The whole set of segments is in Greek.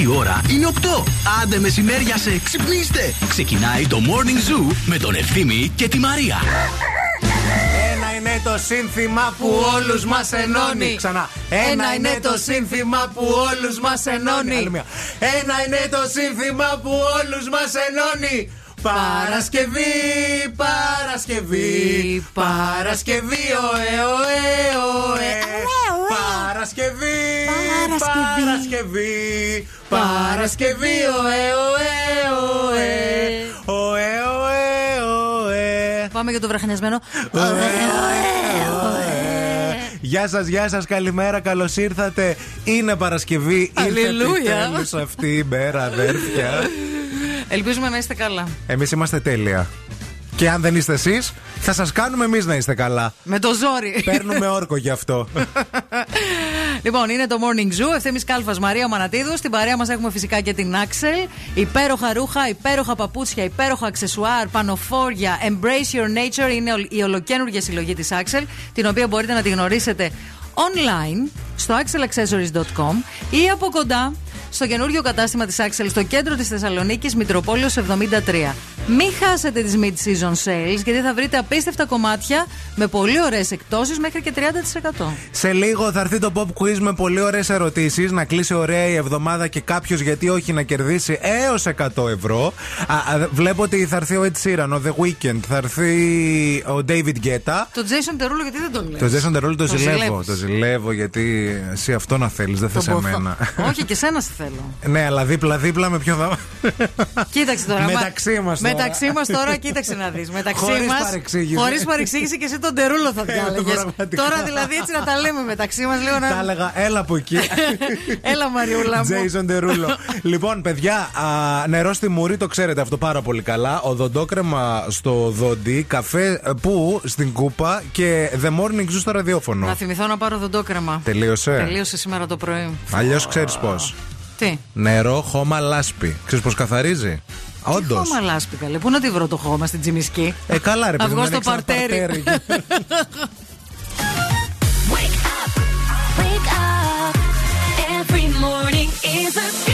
Η ώρα είναι 8. Άντε μεσημέρια σε ξυπνήστε. Ξεκινάει το Morning Zoo με τον Ευθύμη και τη Μαρία. Ένα είναι το σύνθημα που όλους μας ενώνει. Ξανά. Ένα είναι το σύνθημα που όλους μας ενώνει. Ένα είναι το σύνθημα που όλους μας ενώνει. Παρασκευή, Παρασκευή, Παρασκευή, ωε, ωε, ωε. Παρασκευή, Παρασκευή, Παρασκευή, ωε, ωε, ωε. Ωε, ωε, ωε. Πάμε για το βραχνιασμένο. Γεια σας, γεια σας, καλημέρα, καλώς ήρθατε. Είναι Παρασκευή. Αλληλούια. Ήρθε επιτέλους αυτή η μέρα, αδέρφια. Ελπίζουμε να είστε καλά. Εμείς είμαστε τέλεια. Και αν δεν είστε εσείς, θα σας κάνουμε εμείς να είστε καλά. Με το ζόρι. Παίρνουμε όρκο γι' αυτό. Λοιπόν, είναι το Morning Zoo. Ευθύνη Κάλφας Μαρία Μανατίδου. Στην παρέα μας έχουμε φυσικά και την Άξελ. Υπέροχα ρούχα, υπέροχα παπούτσια, υπέροχα αξεσουάρ, πανοφόρια. Embrace your nature είναι η ολοκένουργια συλλογή της Άξελ, την οποία μπορείτε να τη γνωρίσετε online στο axelaccessories.com ή από κοντά στο καινούργιο κατάστημα της Axel στο κέντρο της Θεσσαλονίκης Μητροπόλεως 73. Μην χάσετε τις mid-season sales γιατί θα βρείτε απίστευτα κομμάτια με πολύ ωραίες εκπτώσεις μέχρι και 30%. Σε λίγο θα έρθει το pop quiz με πολύ ωραίες ερωτήσεις. Να κλείσει ωραία η εβδομάδα και κάποιος γιατί όχι να κερδίσει έως 100 ευρώ. Α, α, βλέπω ότι θα έρθει ο Ed Sheeran, ο The Weeknd, θα έρθει ο David Guetta. Το Jason Derulo γιατί δεν τον λες; Το Jason Derulo το, Το ζηλεύω. ζηλεύεις. Το ζηλεύω γιατί εσύ αυτό να θέλεις, δεν Τον θες ποθώ. εμένα. όχι και σένα σε θέλω. ναι, αλλά δίπλα-δίπλα με ποιο θα. Κοίταξε τώρα. μα- Μεταξύ μας τώρα. Μεταξύ μας τώρα, κοίταξε να δεις. Μεταξύ Χωρίς μα. παρεξήγηση. Χωρίς παρεξήγηση και εσύ τον τερούλο θα διάλεγε. πραγματικά. τώρα δηλαδή έτσι να τα λέμε μεταξύ μας λίγο Τα να. έλεγα, έλα από εκεί. Έλα Μαριούλα μου. Jason Derulo. λοιπόν, παιδιά, α, νερό στη μουρή το ξέρετε αυτό πάρα πολύ καλά. Οδοντόκρεμα στο δόντι, καφέ ε, που στην κούπα και The Morning Zoo στο ραδιόφωνο. Να θυμηθώ να πάρω δοντόκρεμα. Τελείωσε; Τελείωσε σήμερα το πρωί. Αλλιώς ξέρεις πώς. Τι; Νερό, χώμα, λάσπη. Ξέρεις πώ καθαρίζει; Όντως. Χώμα λάσπη καλέ. Πού να τη βρω το χώμα στην τσιμισκή. Ε, καλά, ρε Να παιδί. βγω να στο ρίξεις ένα παρτέρι. Wake up. Every morning is a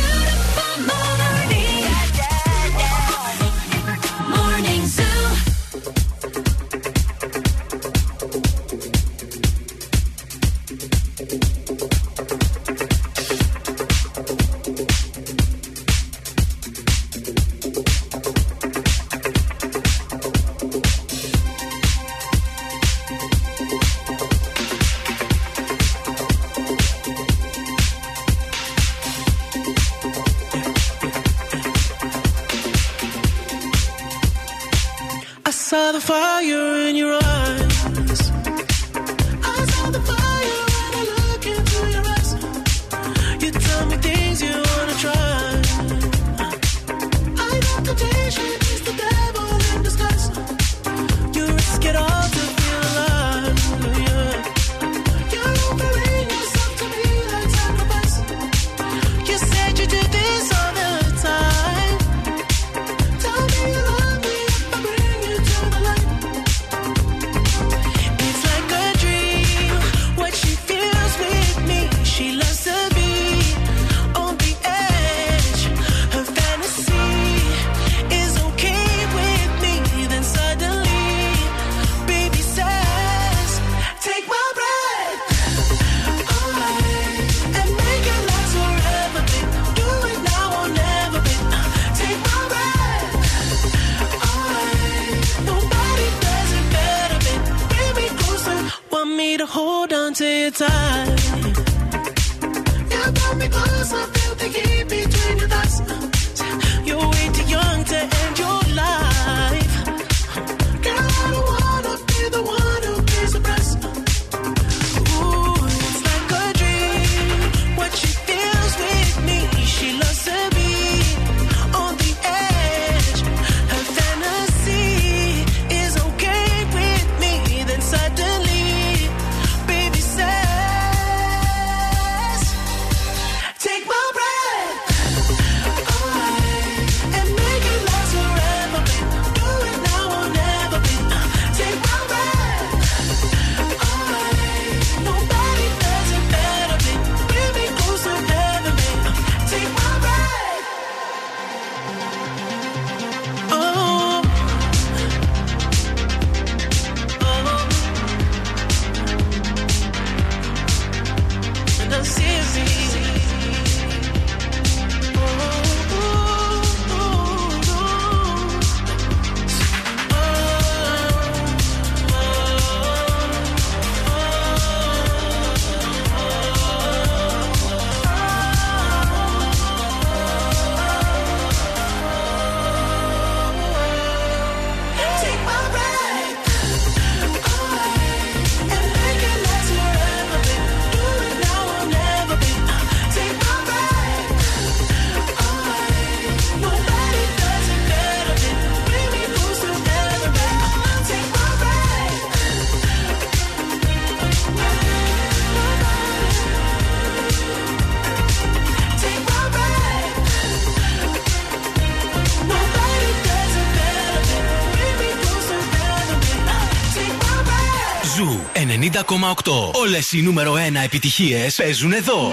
90,8. Όλε οι νούμερο 1 επιτυχίε παίζουν εδώ.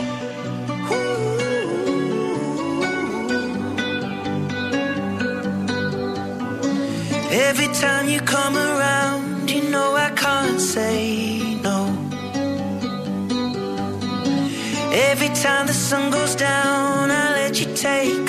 Every time you come around, you know I can't say no. Every time the sun goes down, I let you take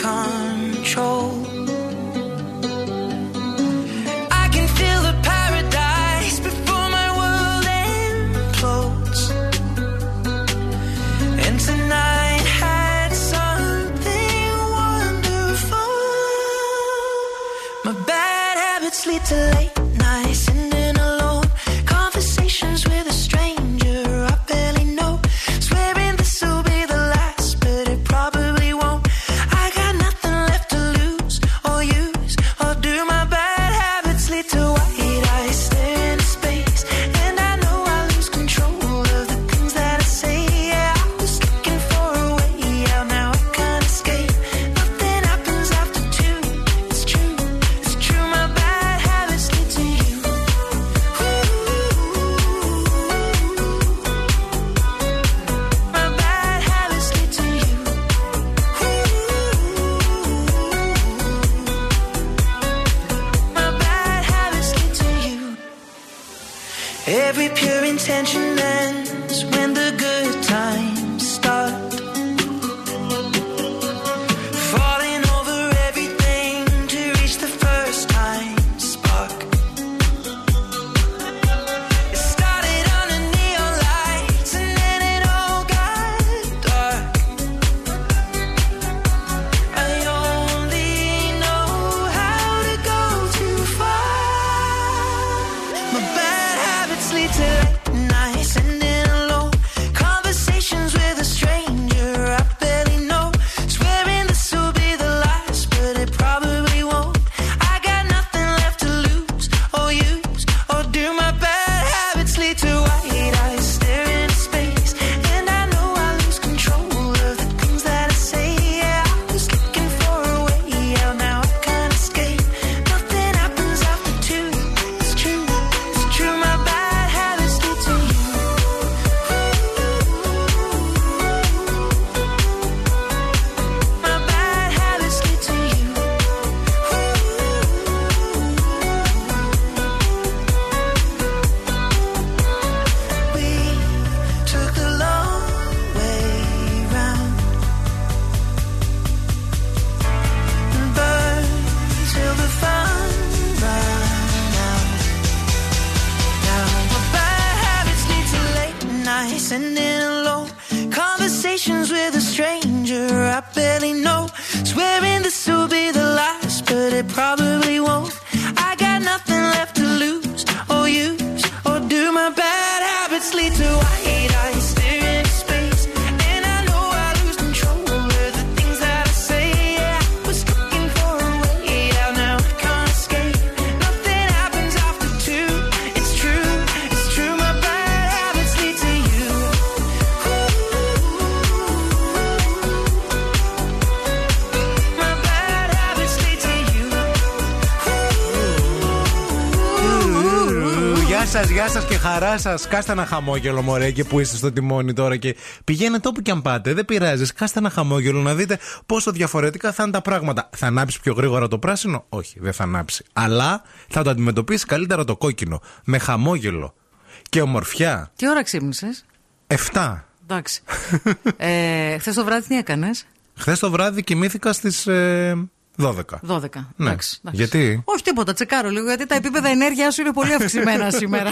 Γεια σας, γεια σα και χαρά σας. Κάστε ένα χαμόγελο, μωρέ, και που είστε στο τιμόνι τώρα και πηγαίνετε όπου και αν πάτε. Δεν πειράζει. Κάστε ένα χαμόγελο να δείτε πόσο διαφορετικά θα είναι τα πράγματα. Θα ανάψει πιο γρήγορα το πράσινο, Όχι, δεν θα ανάψει. Αλλά θα το αντιμετωπίσει καλύτερα το κόκκινο. Με χαμόγελο και ομορφιά. Τι ώρα ξύπνησες; 7. Εντάξει. ε, Χθες το βράδυ τι έκανες; Χθες το βράδυ κοιμήθηκα στις ε, 12. 12. Ναι. Εντάξει, εντάξει. Γιατί; Όχι τίποτα, τσεκάρω λίγο γιατί τα επίπεδα ενέργειάς σου είναι πολύ αυξημένα σήμερα.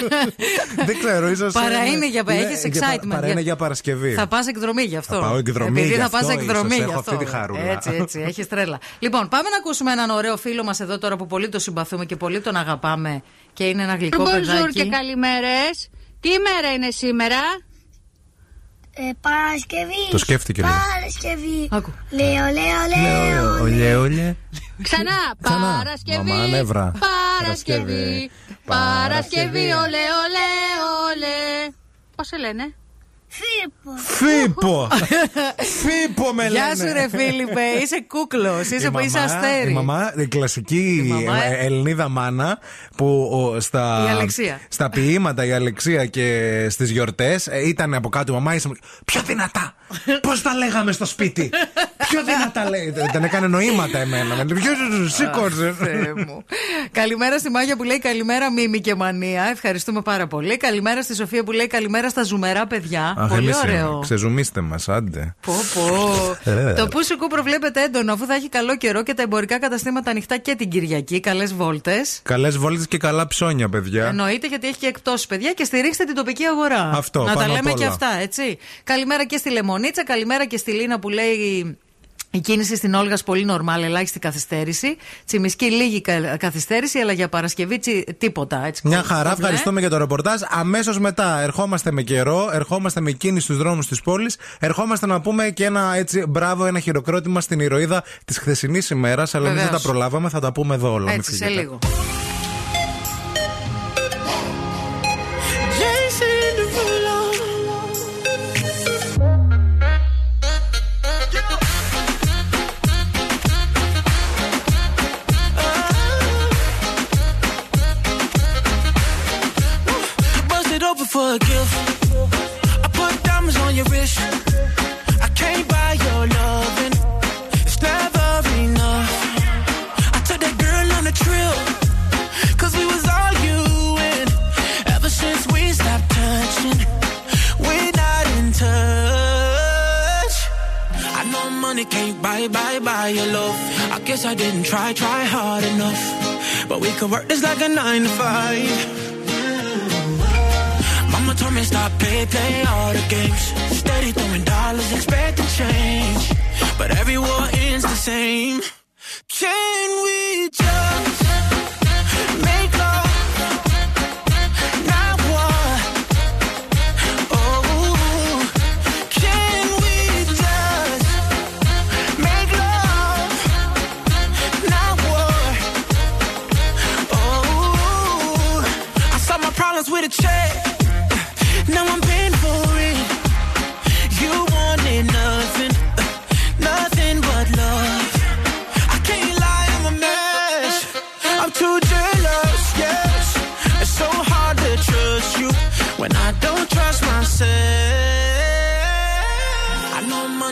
Δεν ξέρω, ίσως. Παρά είναι για- έχεις excitement. Παρά είναι για Παρασκευή. Θα πας εκδρομή γι' αυτό. Θα πάω εκδρομή Επειδή γι' θα αυτό, πας εκδρομή ίσως γι' έχω αυτό. αυτή τη χαρούλα. Έτσι, έτσι, έχεις τρέλα. Λοιπόν, πάμε να ακούσουμε έναν ωραίο φίλο μας εδώ τώρα που πολύ το συμπαθούμε και πολύ τον αγαπάμε. Και είναι ένα γλυκό Bonjour και παιδάκι. καλημέρες. Τι ημέρα είναι σήμερα, Ε, Παρασκευή. Το σκέφτηκε λίγο. Παρασκευή. Άκου. Λέω, λέω, λέω. Ολιέ, ολιέ. Ξανά. Ξανά. Παρασκευή. Μαμά, νεύρα. Παρασκευή. Παρασκευή. Παρασκευή. Ολέ, ολέ, ολέ. Πώς σε λένε, Φίπο. Φίπο! Φίπο με λένε. Γεια σου, ρε Φίλιππε. Είσαι κούκλος. Είσαι Η που είσαι μαμά- αστέρι. Η μαμά, η κλασική Η μαμά, ε, ε. Ελληνίδα μάνα που ο, στα, Η Αλεξία. στα ποίηματα η Αλεξία και στις γιορτές ήταν από κάτω η μαμά. Είσαι, πιο δυνατά! Πώς τα λέγαμε στο σπίτι! Πιο δυνατά λέει. Δεν έκανε νοήματα εμένα. Με- Ποιος σήκωσε. Θεέ μου. Καλημέρα στη Μάγια που λέει καλημέρα μίμη και μανία. Ευχαριστούμε πάρα πολύ. Καλημέρα στη Σοφία που λέει καλημέρα στα ζουμερά παιδιά. Αχ, πολύ εμείς, ε, ωραίο. Ξεζουμίστε μας, άντε. Πω, πω. Ε. το πούσικου προβλέπεται έντονο αφού θα έχει καλό καιρό και τα εμπορικά καταστήματα ανοιχτά και την Κυριακή. Καλές βόλτες. Καλές βόλτες και καλά ψώνια, παιδιά. Εννοείται γιατί έχει και εκτόσεις παιδιά και στηρίξτε την τοπική αγορά. Αυτό, Να τα πάνω απ' λέμε όλα. και αυτά, έτσι. Καλημέρα και στη Λεμονίτσα, καλημέρα και στη Λίνα που λέει. Η κίνηση στην Όλγα πολύ νορμάλ, ελάχιστη καθυστέρηση. Τσιμισκή λίγη κα- καθυστέρηση, αλλά για Παρασκευή τσι- τίποτα. Έτσι, Μια κομπλέ. χαρά, ευχαριστούμε για το ρεπορτάζ. Αμέσως μετά ερχόμαστε με καιρό, ερχόμαστε με κίνηση στους δρόμους της πόλης. Ερχόμαστε να πούμε και ένα έτσι μπράβο, ένα χειροκρότημα στην ηρωίδα της χθεσινής ημέρας. Αλλά εμείς δεν τα Βεβαίως. προλάβαμε, θα τα πούμε εδώ όλα. μην Έτσι, σε φύγετε. λίγο. Buy, buy, buy your love. I guess I didn't try, try hard enough. But we could work this like a nine to five. Mama told me stop, play, play all the games. Steady throwing dollars, expecting change. But every war ends the same. Can we just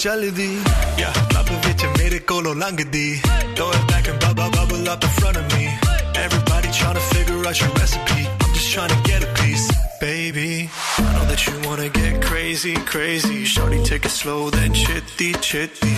ਚੱਲਦੀ yeah ਲੱਭ ਵਿੱਚ ਮੇਰੇ ਕੋਲੋਂ ਲੰਘਦੀ throw it back and bubble bubble up in front of me everybody trying to figure out your recipe I'm just trying to get a piece baby I know that you wanna get crazy crazy shorty take it slow then chitty chitty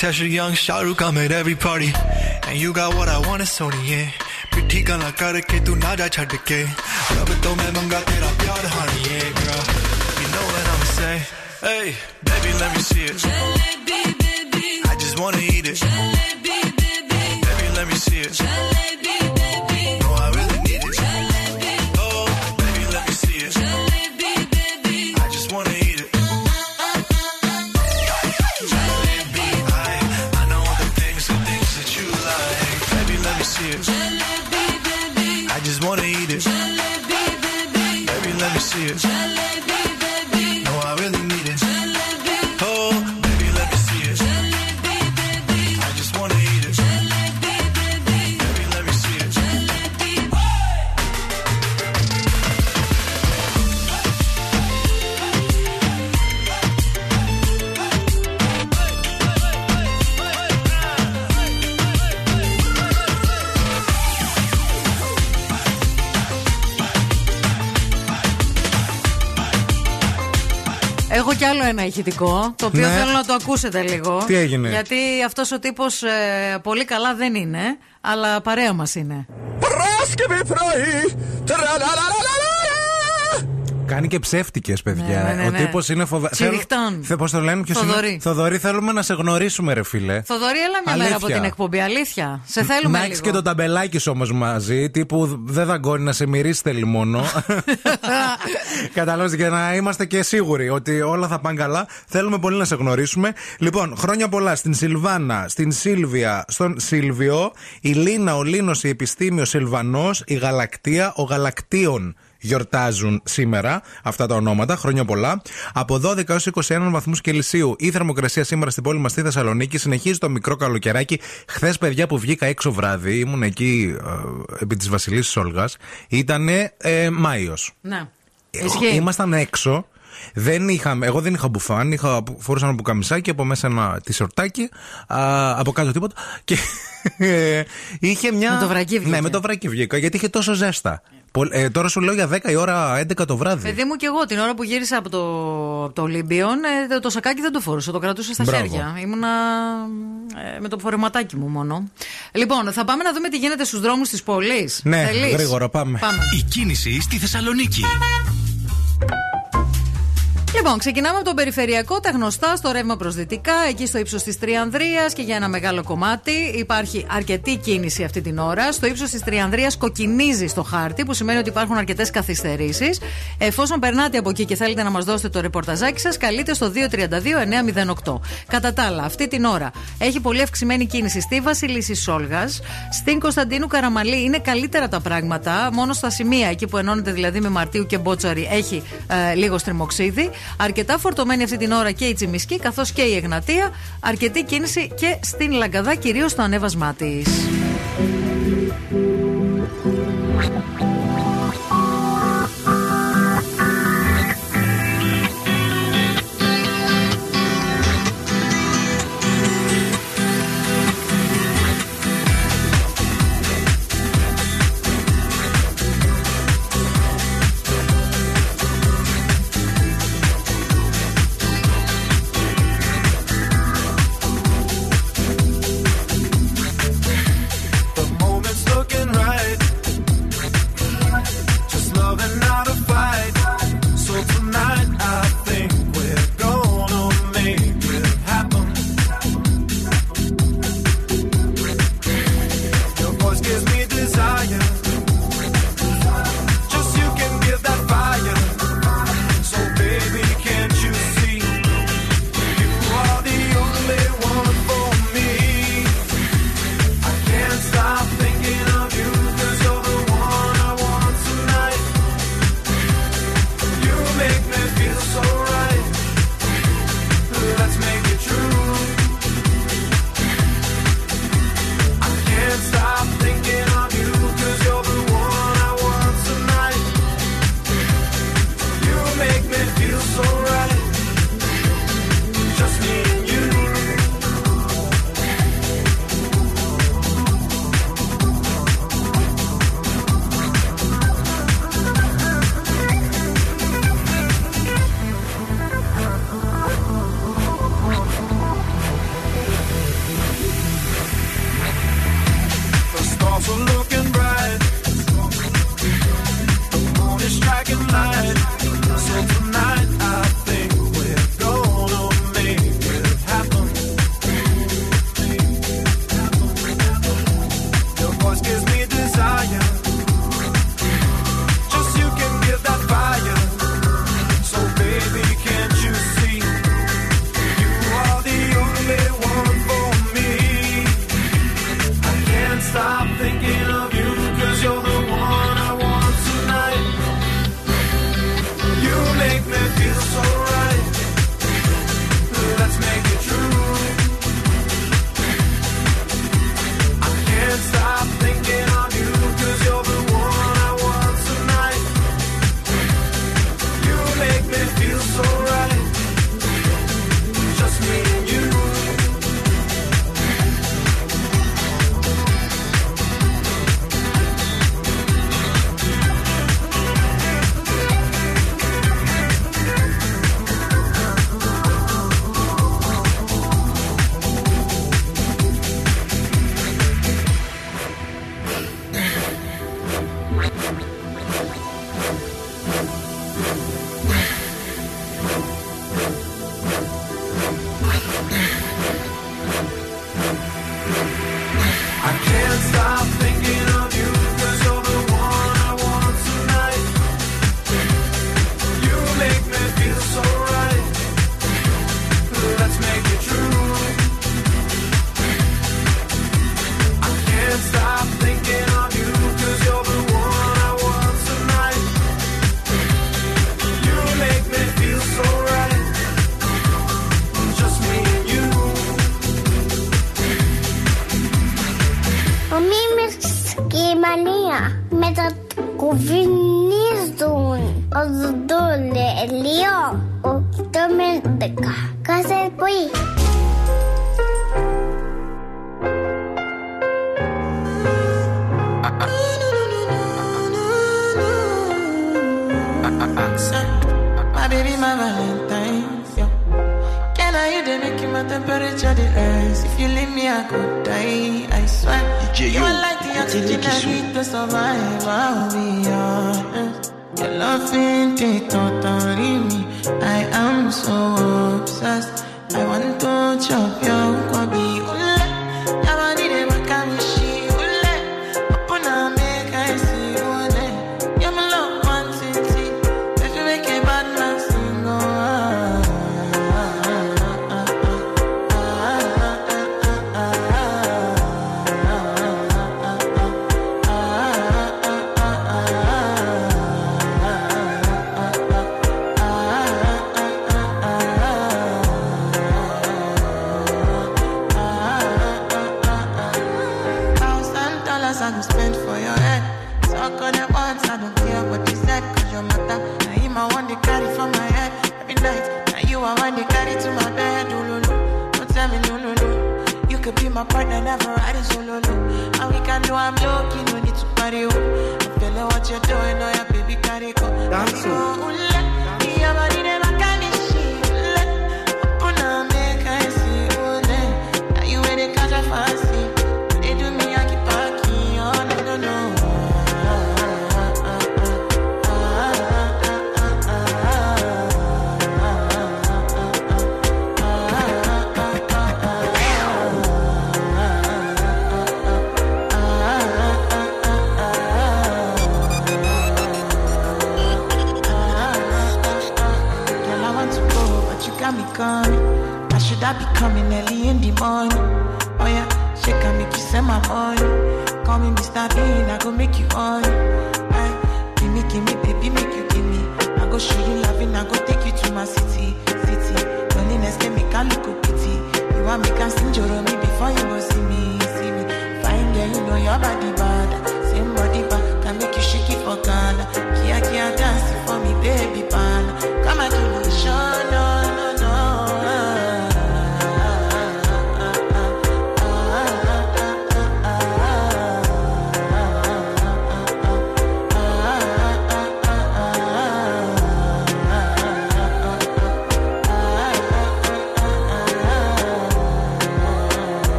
Young Tesha, young Shahrukh, I'm at every party. And you got what I want, it's Sony, yeah. पिट्ठी गला करके तू ना जा छड़ के रब तो मैं मंगा तेरा प्यार हानी yeah, girl you know what I'ma say hey baby let me see it I just wanna eat it baby Ένα ηχητικό, το οποίο Ναι. θέλω να το ακούσετε λίγο. Τι έγινε; Γιατί αυτός ο τύπος πολύ καλά δεν είναι, αλλά παρέα μας είναι. Παράσκευη πρωί Κάνει και ψεύτικες, παιδιά. Ναι, ναι, ναι, Ο ναι. τύπος είναι φοβερό. Τσιριχτών. Πώς το λένε, ποιος είναι; Θοδωρή. Θοδωρή, θέλουμε να σε γνωρίσουμε, ρε φίλε. Θοδωρή, έλα μια μέρα Αλήθεια. από την εκπομπή, αλήθεια. Σε θέλουμε να λίγο. έχει και το ταμπελάκι σου όμως μαζί, τύπου δεν δαγκώνει να σε μυρίσει θέλει μόνο. Καταλάβει για να είμαστε και σίγουροι ότι όλα θα πάνε καλά. Θέλουμε πολύ να σε γνωρίσουμε. Λοιπόν, χρόνια πολλά στην Σιλβάνα, στην Σίλβια, στον Σίλβιο, η Λίνα, ο Λίνος, η Επιστήμη, ο Σιλβανός, η Γαλακτία, ο Γαλακτίων γιορτάζουν σήμερα αυτά τα ονόματα. Χρόνια πολλά. Από 12 έως 21 βαθμούς Κελσίου η θερμοκρασία σήμερα στην πόλη μας στη Θεσσαλονίκη συνεχίζει το μικρό καλοκαιράκι. Χθες, παιδιά, που βγήκα έξω βράδυ, ήμουν εκεί ε, επί της Βασιλής Όλγα, ήταν ε, Μάιος. Ναι. Ισχύει. Ήμασταν έξω. Δεν είχαμε, εγώ δεν είχα μπουφάν, είχα, φορούσα ένα μπουκαμισάκι, από μέσα ένα τισορτάκι, α, από κάτω τίποτα. Και ε, είχε μια. Με το βρακί βγήκε. Ναι, με το βρακί βγήκα, γιατί είχε τόσο ζέστα. Πολ- ε, τώρα σου λέω για 10 η ώρα, 11 το βράδυ. Παιδί μου και εγώ την ώρα που γύρισα από το, από το Ολύμπιον, ε, το σακάκι δεν το φορούσα, το κρατούσα στα Μπράβο. χέρια. Ήμουνα ε, με το φορεματάκι μου μόνο. Λοιπόν, θα πάμε να δούμε τι γίνεται στους δρόμους της πόλης. Ναι, γρήγορα, πάμε. πάμε. Η κίνηση στη Θεσσαλονίκη. Λοιπόν, ξεκινάμε από τον περιφερειακό, τα γνωστά στο ρεύμα προς δυτικά, εκεί στο ύψος της Τριανδρίας και για ένα μεγάλο κομμάτι. Υπάρχει αρκετή κίνηση αυτή την ώρα. Στο ύψος της Τριανδρίας κοκκινίζει στο χάρτη, που σημαίνει ότι υπάρχουν αρκετές καθυστερήσεις. Εφόσον περνάτε από εκεί και θέλετε να μας δώσετε το ρεπορταζάκι σας, καλείτε στο 232-908. Κατά τα άλλα, αυτή την ώρα έχει πολύ αυξημένη κίνηση στη Βασιλίση Σόλγας. Στην Κωνσταντίνου Καραμαλή είναι καλύτερα τα πράγματα. Μόνο στα σημεία, εκεί που ενώνεται δηλαδή με Μαρτίου και Μπότσαρη, έχει ε, λίγο στριμοξίδι. Αρκετά φορτωμένη αυτή την ώρα και η Τσιμισκή, καθώς και η Εγνατία. Αρκετή κίνηση και στην Λαγκαδά, κυρίως στο ανέβασμά της.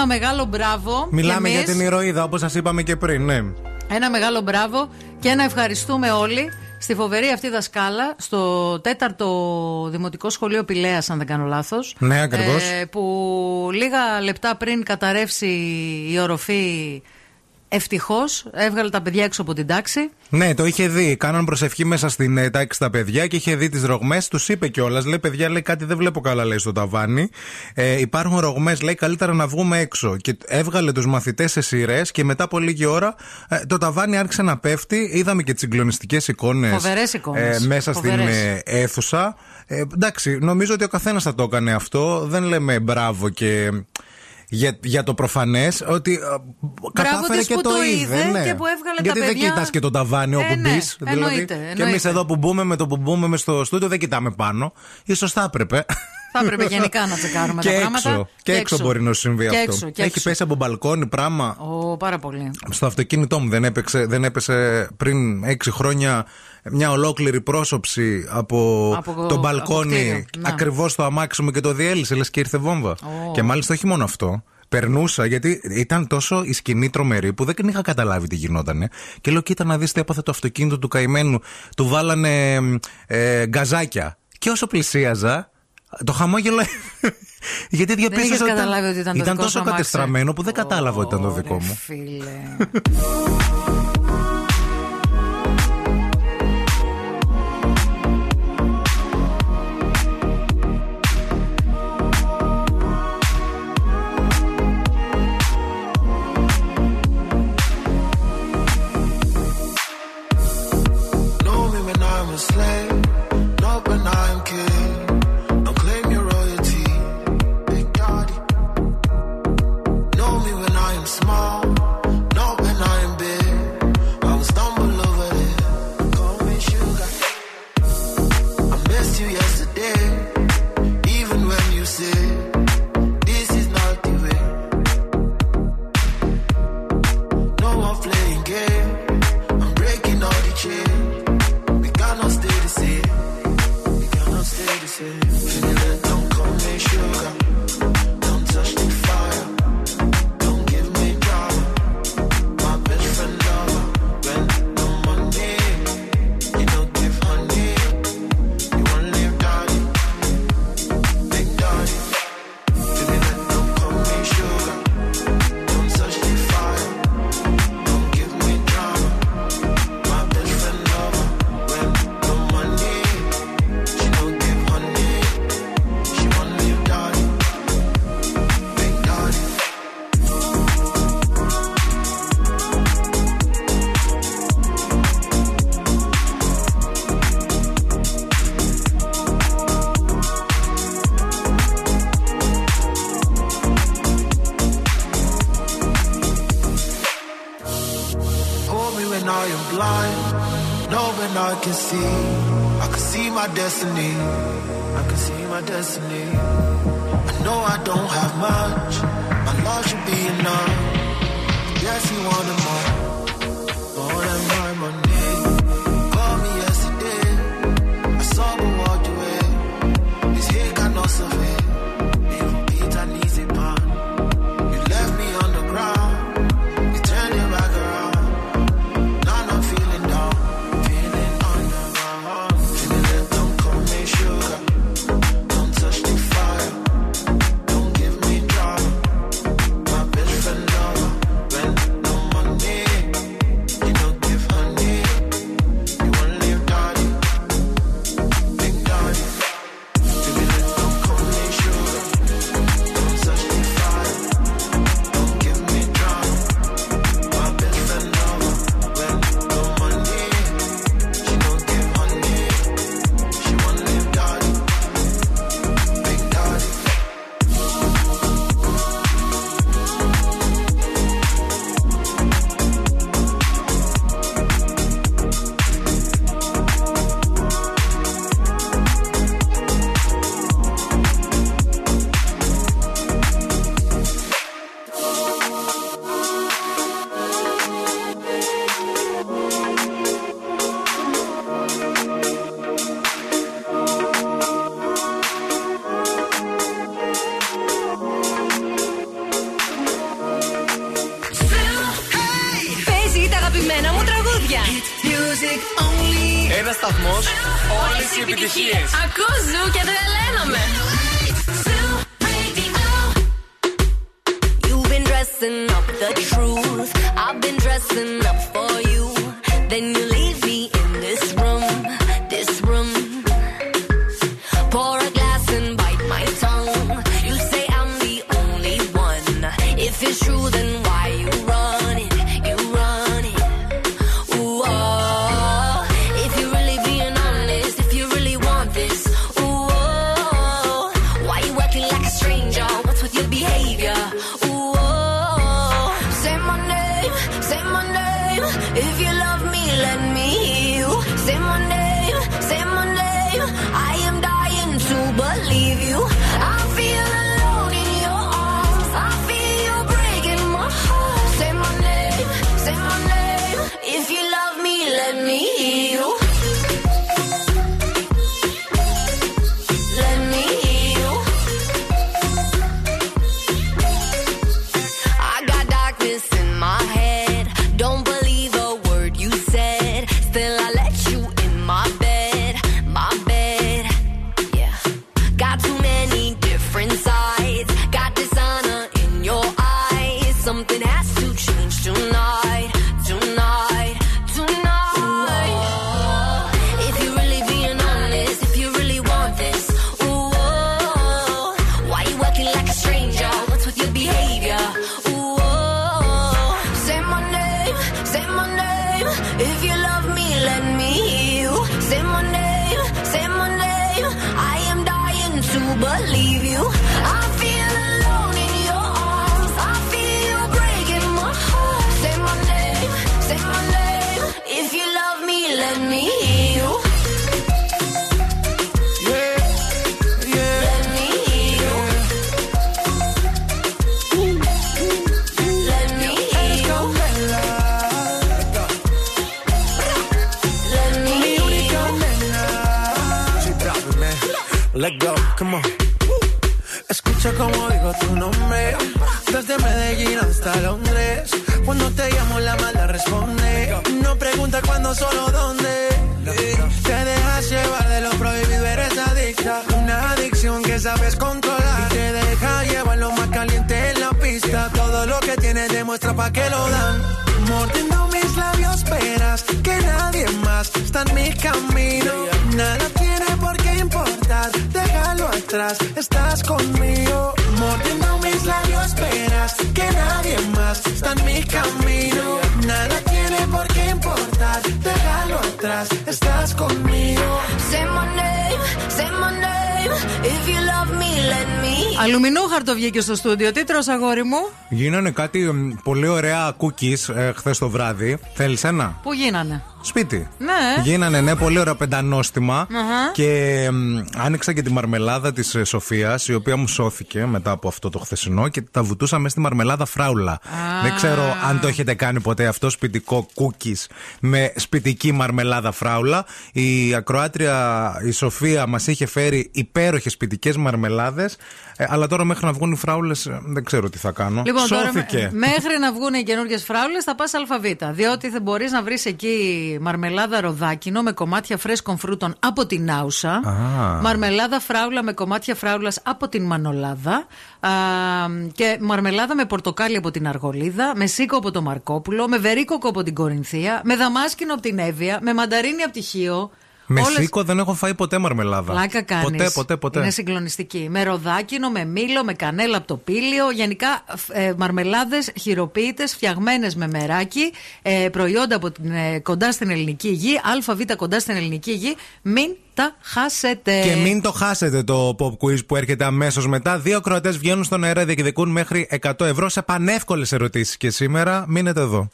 Ένα μεγάλο μπράβο. Μιλάμε κι για εμείς. την ηρωίδα, όπως σας είπαμε και πριν, ναι. Ένα μεγάλο μπράβο και ένα ευχαριστούμε όλοι στη φοβερή αυτή δασκάλα στο τέταρτο δημοτικό σχολείο Πηλέας αν δεν κάνω λάθος Ναι, ακριβώς. ε, που λίγα λεπτά πριν καταρρεύσει η οροφή ευτυχώς έβγαλε τα παιδιά έξω από την τάξη Ναι, το είχε δει. Κάναν προσευχή μέσα στην ε, τάξη τα παιδιά και είχε δει τις ρογμές. Τους είπε κιόλας. Λέει, παιδιά, λέει κάτι δεν βλέπω καλά, λέει στο ταβάνι. Ε, υπάρχουν ρογμές, λέει, καλύτερα να βγούμε έξω. Και έβγαλε τους μαθητές σε σειρές και μετά από λίγη ώρα ε, το ταβάνι άρχισε να πέφτει. Είδαμε και τις συγκλονιστικές εικόνες Φοβερές εικόνες. μέσα στην Φοβερές. ε, αίθουσα. Ε, εντάξει, νομίζω ότι ο καθένας θα το έκανε αυτό. Δεν λέμε μπράβο και. Για, για το προφανές ότι ε, κατάφερε της και που το, το είδε. είδε ναι. και που έβγαλε τα Γιατί παιδιά- δεν κοιτάς και το ταβάνι Ε, όπου ναι, μπεις. Δηλαδή, εννοείται, και εμείς εννοείται. εδώ που μπούμε με το που μπούμε με στο στούντιο δεν κοιτάμε πάνω. Ίσως θα έπρεπε. θα έπρεπε γενικά να τσεκάρουμε και τα έξω, πράγματα και έξω μπορεί να σου συμβεί και αυτό. έξω, και Έχει έξω. πέσει από μπαλκόνι πράγμα. Ω, πάρα πολύ Στο αυτοκίνητό μου δεν, έπαιξε, δεν έπεσε πριν έξι χρόνια μια ολόκληρη πρόσωψη από, Από- το από μπαλκόνι κτίριο, ναι. ακριβώς στο αμάξι μου και το διέλυσε, λες και ήρθε βόμβα. Ω. Και μάλιστα όχι μόνο αυτό. Περνούσα γιατί ήταν τόσο η σκηνή τρομερή που δεν είχα καταλάβει τι γινότανε. Και λέω: Κοίτα να δεις τι έπαθε το αυτοκίνητο του καημένου. Του βάλανε ε, γκαζάκια. Και όσο πλησίαζα, το χαμόγελο. γιατί διαπίστωσα είχες ότι καταλάβει ότι ήταν το δικό τόσο σου αμάξι. κατεστραμμένο που δεν κατάλαβα ότι ήταν το δικό Ρε μου. φίλε στο στούντιο. Τι τρως αγόρι μου; Γίνανε κάτι μ, πολύ ωραία cookies ε, χθες το βράδυ. Θέλεις ένα; Πού γίνανε; Σπίτι. Ναι. Γίνανε ναι, πολύ ωραία πεντανόστιμα. Αχα. Και μ, άνοιξα και τη μαρμελάδα της Σοφίας, η οποία μου σώθηκε μετά από αυτό το χθεσινό και τα βουτούσα μέσα στη μαρμελάδα φράουλα. Δεν ξέρω αν το έχετε κάνει ποτέ αυτό, σπιτικό cookies με σπιτική μαρμελάδα φράουλα. Η ακροάτρια η Σοφία μας είχε φέρει υπέροχες σπιτικές μαρμελάδες. αλλά τώρα μέχρι να βγουν οι φράουλες δεν ξέρω τι θα κάνω. Λοιπόν, τώρα, Σώθηκε. με- μέχρι να βγουν οι καινούργιες φράουλες θα πας ΑΒ. Διότι θα μπορείς να βρεις εκεί μαρμελάδα ροδάκινο με κομμάτια φρέσκων φρούτων από την Άουσα. Α. Μαρμελάδα φράουλα με κομμάτια φράουλας από την Μανολάδα. Α, και μαρμελάδα με πορτοκάλι από την Αργολίδα. Με σίκο από το Μαρκόπουλο. Με βερίκοκο από την Κορινθία. Με δαμάσκινο από την Εύβοια. Με μανταρίνι από τη Χίο. Με Όλες- σίκο δεν έχω φάει ποτέ μαρμελάδα. Πλάκα κάνεις. Ποτέ, ποτέ, ποτέ. Είναι συγκλονιστική. Με ροδάκινο, με μήλο, με κανέλα από το πήλιο. Γενικά ε, μαρμελάδες χειροποίητες, φτιαγμένες με μεράκι. Ε, προϊόντα από την, ε, κοντά στην ελληνική γη. ΑΒ κοντά στην ελληνική γη. Μην και μην το χάσετε το pop quiz που έρχεται αμέσως μετά. Δύο κροατέ βγαίνουν στον αέρα και διεκδικούν μέχρι 100 ευρώ σε πανεύκολες ερωτήσεις. Και σήμερα, μείνετε εδώ.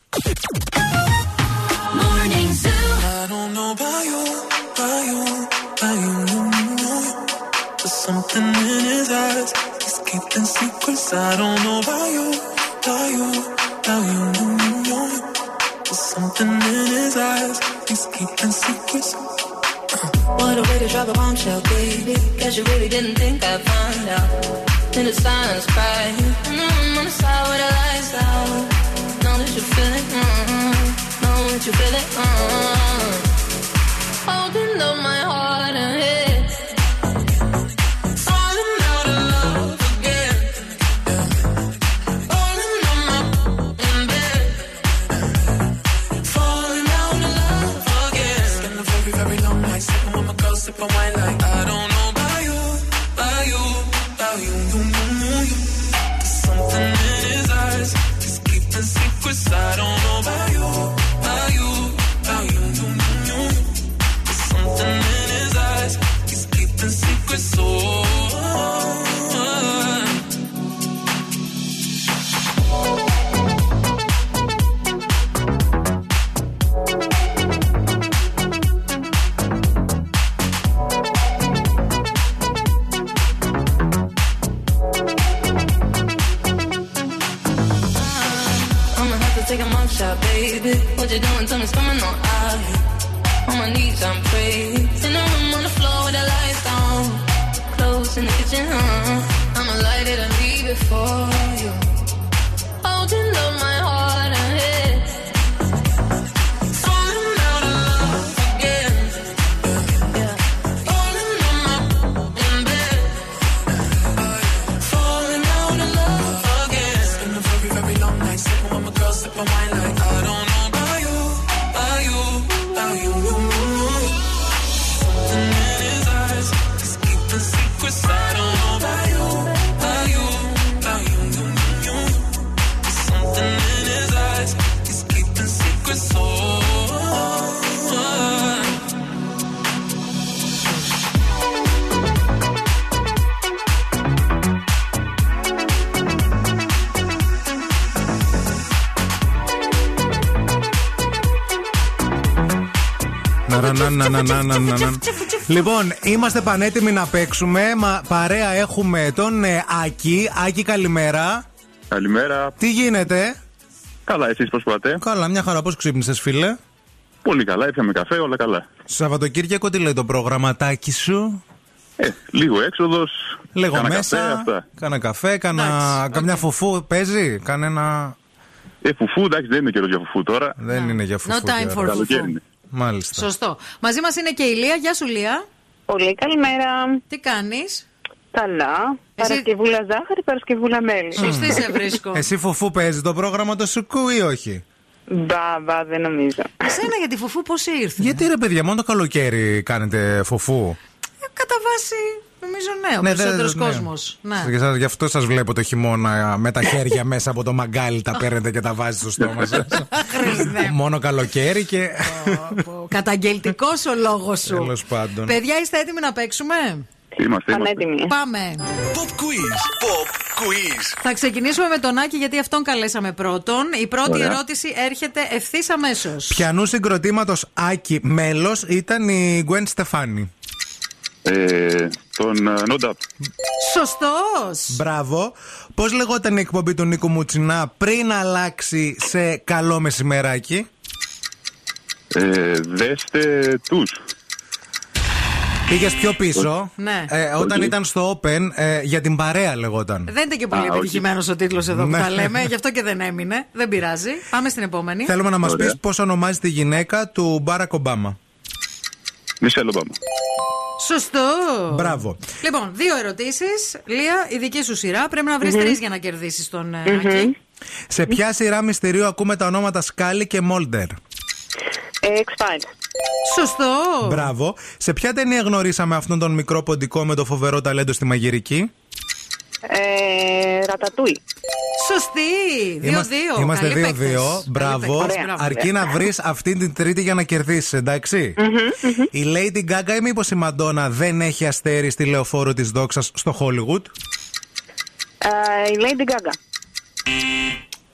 What a way to drop a bombshell, baby. Guess you really didn't think I'd find out. In the silence, crying. Mm, on the side where the lights out. Know that you feel it. Mm, know that you feel it. Mm. Holding up my heart and head. Something in his eyes. He's keeping secrets. I don't know about Λοιπόν, είμαστε πανέτοιμοι να παίξουμε. Μα, παρέα έχουμε τον ε, Άκη. Άκη, καλημέρα. Καλημέρα. Τι γίνεται; Καλά, εσείς πώς πάτε; Καλά, μια χαρά. Πώς ξύπνησες, φίλε; Πολύ καλά, έπιαμε καφέ, όλα καλά. Σαββατοκύριακο, τι λέει το προγραμματάκι σου; Ε, λίγο έξοδος. Λίγο κάνα μέσα. Καφέ, αυτά. Κάνα καφέ, κάνα, καμιά φουφού παίζει. Κανένα. Ε, φουφού, εντάξει, δεν είναι καιρός για φουφού τώρα. Δεν είναι για φουφού. No time τώρα. for Καλοκαίρι είναι. Μάλιστα. Σωστό. Μαζί μας είναι και η Λία. Γεια σου, Λία. Πολύ καλημέρα. Τι κάνεις; Καλά. Παρασκευούλα ζάχαρη, Παρασκευούλα μέλι. Σωστή σε βρίσκω. Εσύ φουφού παίζεις το πρόγραμμα του Σουκού ή όχι; Μπα, μπα, δεν νομίζω. Εσένα για τη φουφού πώς ήρθε; Γιατί ρε παιδιά, μόνο το καλοκαίρι κάνετε φουφού; Κατά βάση, νομίζω ναι, ο Ναι, περισσότερος δεν- ναι. κόσμος. Ναι. Και σας- Γι' αυτό σας βλέπω το χειμώνα με τα χέρια μέσα από το μαγκάλι τα παίρνετε και τα βάζετε στο στόμα σας. Χριστέ. Μόνο καλοκαίρι και. Καταγγελτικός ο λόγος σου. Τέλος πάντων. Παιδιά, είστε έτοιμοι να παίξουμε; Είμαστε, Πανέτοιμοι. Πάμε. Pop quiz. Pop quiz. Θα ξεκινήσουμε με τον Άκη γιατί αυτόν καλέσαμε πρώτον. Η πρώτη Ωραία. ερώτηση έρχεται ευθύς αμέσως. Πιανού συγκροτήματος Άκη μέλος ήταν η Γκουέν Στεφάνη. Ε, τον ε, No Doubt. Σωστός. Μπράβο. Πώς λεγόταν η εκπομπή του Νίκου Μουτσινά πριν αλλάξει σε καλό μεσημεράκι; Ε, δέστε τους. Πήγες πιο πίσω. Ναι. Ε, όταν Οκ. ήταν στο Open, ε, για την παρέα λεγόταν. Δεν ήταν και πολύ Α, όχι. επιτυχημένος ο τίτλος εδώ που Ναι. τα λέμε, γι' αυτό και δεν έμεινε. Δεν πειράζει. Πάμε στην επόμενη. Θέλουμε να μας Ωραία. πεις πώς ονομάζει τη γυναίκα του Μπάρακ Ομπάμα. Μισέλ Ομπάμα. Σωστό. Μπράβο. Λοιπόν, δύο ερωτήσεις. Λία, η δική σου σειρά. Πρέπει να βρεις τρεις για να κερδίσεις τον ε, Άκη. Σε ποια σειρά μυστηρίου ακούμε τα ονόματα Σκάλι και Μόλτερ. Ε, X-Files. Σωστό. Μπράβο. Σε ποια ταινία γνωρίσαμε αυτόν τον μικρό ποντικό με το φοβερό ταλέντο στη μαγειρική; Ε, ρατατούι. Σωστή. Δύο-δύο. Είμαστε Καλοί 2-2. παίκτες. Μπράβο. Καλοί παίκτες, μπράβο. Αρκεί να βρεις αυτή την τρίτη για να κερδίσεις, εντάξει; Η Lady Gaga ή μήπως η Μαντόνα δεν έχει αστέρι στη λεωφόρο της δόξας στο Hollywood; Ε, η Lady Gaga.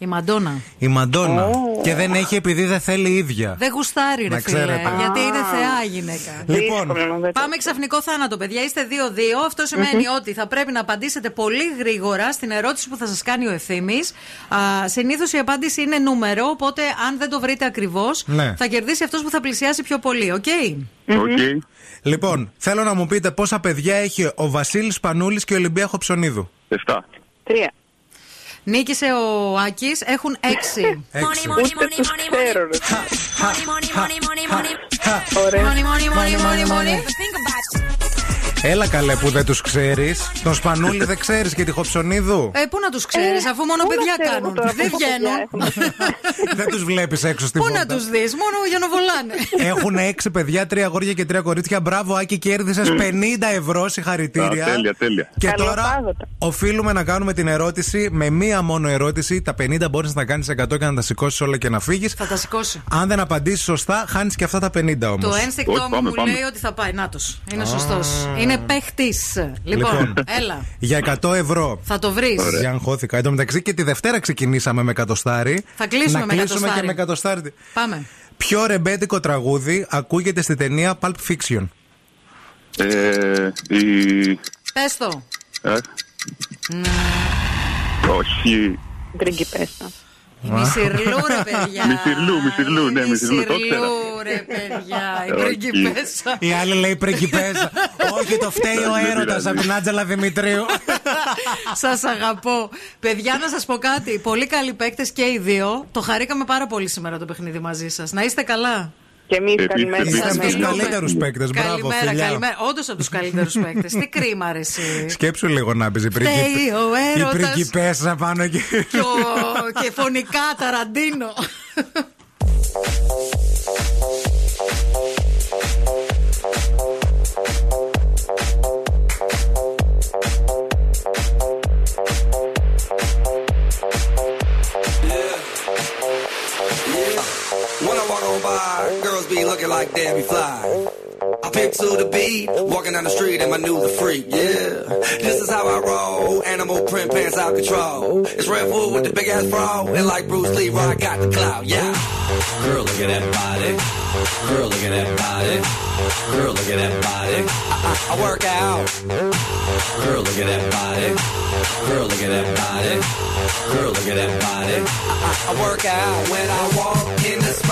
Η Μαντόνα. Η Μαντόνα. Και δεν έχει επειδή δεν θέλει η ίδια. Δεν γουστάρει, ρε Να φίλε. ξέρετε. Γιατί είναι θεά η γυναίκα. Λοιπόν, Δύσκολο, δεν το- Πάμε ξαφνικό θάνατο, παιδιά. Είστε 2-2. Αυτό σημαίνει ότι θα πρέπει να απαντήσετε πολύ γρήγορα στην ερώτηση που θα σας κάνει ο ευθύνη. Συνήθως η απάντηση είναι νούμερο, οπότε αν δεν το βρείτε ακριβώς, Ναι. θα κερδίσει αυτός που θα πλησιάσει πιο πολύ, οκ; ΟΚ. λοιπόν, θέλω να μου πείτε πόσα παιδιά έχει ο Βασίλης Σπανούλης και η Ολυμπία Χοψονίδου. 7. Τρία. Νίκησε ο Άκης, έχουν 6. Έξι. Ούτε τους ξέρω. ρε. Ωραία. Money, money, money, money, money. Έλα καλέ που δεν τους ξέρεις. Τον Σπανούλη δεν ξέρεις και τη Χοψονίδου. Ε, πού να τους ξέρεις, Ε, αφού μόνο πού να παιδιά ξέρω κάνουν. τώρα, Δεν πόσο παιδιά βγαίνουν. δεν τους βλέπεις έξω στη Πού βόλτα. να τους δεις, μόνο για να βολάνε. Έχουν έξι παιδιά, τρία αγόρια και τρία κορίτσια. Μπράβο, Άκη, κέρδισες 50 ευρώ. Συγχαρητήρια. Α, τέλεια, τέλεια. Και τώρα Καλοπάγωτα. οφείλουμε να κάνουμε την ερώτηση με μία μόνο ερώτηση. Τα 50 μπορείς να τα κάνεις 100 και να τα σηκώσεις όλα και να φύγεις. Θα τα σηκώσει. Αν δεν απαντήσεις σωστά, χάνεις και αυτά τα 50 όμως. Το ένστικτό Όχι, μου πάμε, μου πάμε. λέει ότι θα πάει. Νάτος. Είναι σωστός. Είναι παίχτης. Λοιπόν, Λοιπόν. έλα. Για 100 ευρώ. Θα το βρεις. Για αγχώθηκα. Εν τω μεταξύ και τη Δευτέρα ξεκινήσαμε με εκατοστάρι. Θα κλείσουμε να με κλείσουμε εκατοστάρι. και με εκατοστάρι. Πάμε. Ποιο ρεμπέτικο τραγούδι ακούγεται στη ταινία Pulp Fiction. Ε, η... Πες το. ε, Όχι. Πριγκιπέσσα. Η Μισηρλού, ρε παιδιά. Μισηρλού, Μισηρλού, ναι, Η Μισηρλού, το ήξερα. Μισηρλού, ρε παιδιά. Η Όχι. πριγκιπέσσα. Η άλλη λέει πριγκιπέζα. Όχι, το φταίει ο Δεν έρωτας πειράζει. από την Άτζελα Δημητρίου. Σας αγαπώ. Παιδιά, να σας πω κάτι. Πολύ καλοί παίκτες και οι δύο. Το χαρήκαμε πάρα πολύ σήμερα το παιχνίδι μαζί σας. Να είστε καλά. Και εμείς Επίσης, καλημέρα. επίσης. Σας Είστε από τους φιλούμε. καλύτερους παίκτες. Μπράβο, Καλημέρα, φιλιά. καλημέρα. Όντως από τους καλύτερους παίκτες. Τι κρίμα, ρε εσύ. Σκέψου λίγο να πει η Φταίει ο Η έρωτας. πριγκιπέσα πάνω εκεί. και, ο- και φωνικά ταραντίνο. When I walk on by, girls be looking like Debbie Fly. I pick to the beat, walking down the street and my new the freak, yeah. This is how I roll, animal print pants out control. It's Red Bull with the big ass bra, and like Bruce Lee, I got the clout, yeah. Girl, look at that body. Girl, look at that body. Girl, look at that body. I, I, I work out. Girl, look at that body. Girl, look at that body. Girl, look at that body. I, I, I work out when I walk in the spot.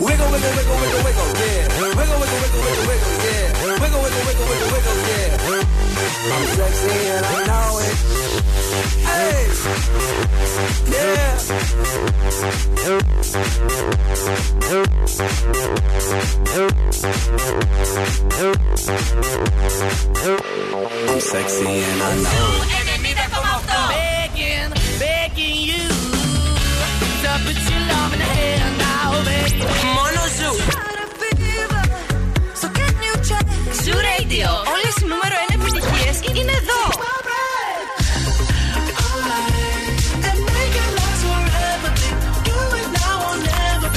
Wiggle, wiggle, wiggle, wiggle, wiggle, yeah. Wiggle, wiggle, wiggle, wiggle, wiggle, yeah. Wiggle, wiggle, wiggle, wiggle, wiggle, yeah. I'm sexy and I know it. Hey, yeah. I'm sexy and I know it. Ζου Radio. Όλες οι νούμερο 1 επιτυχίες είναι εδώ. And make it last forever. Do it now or never.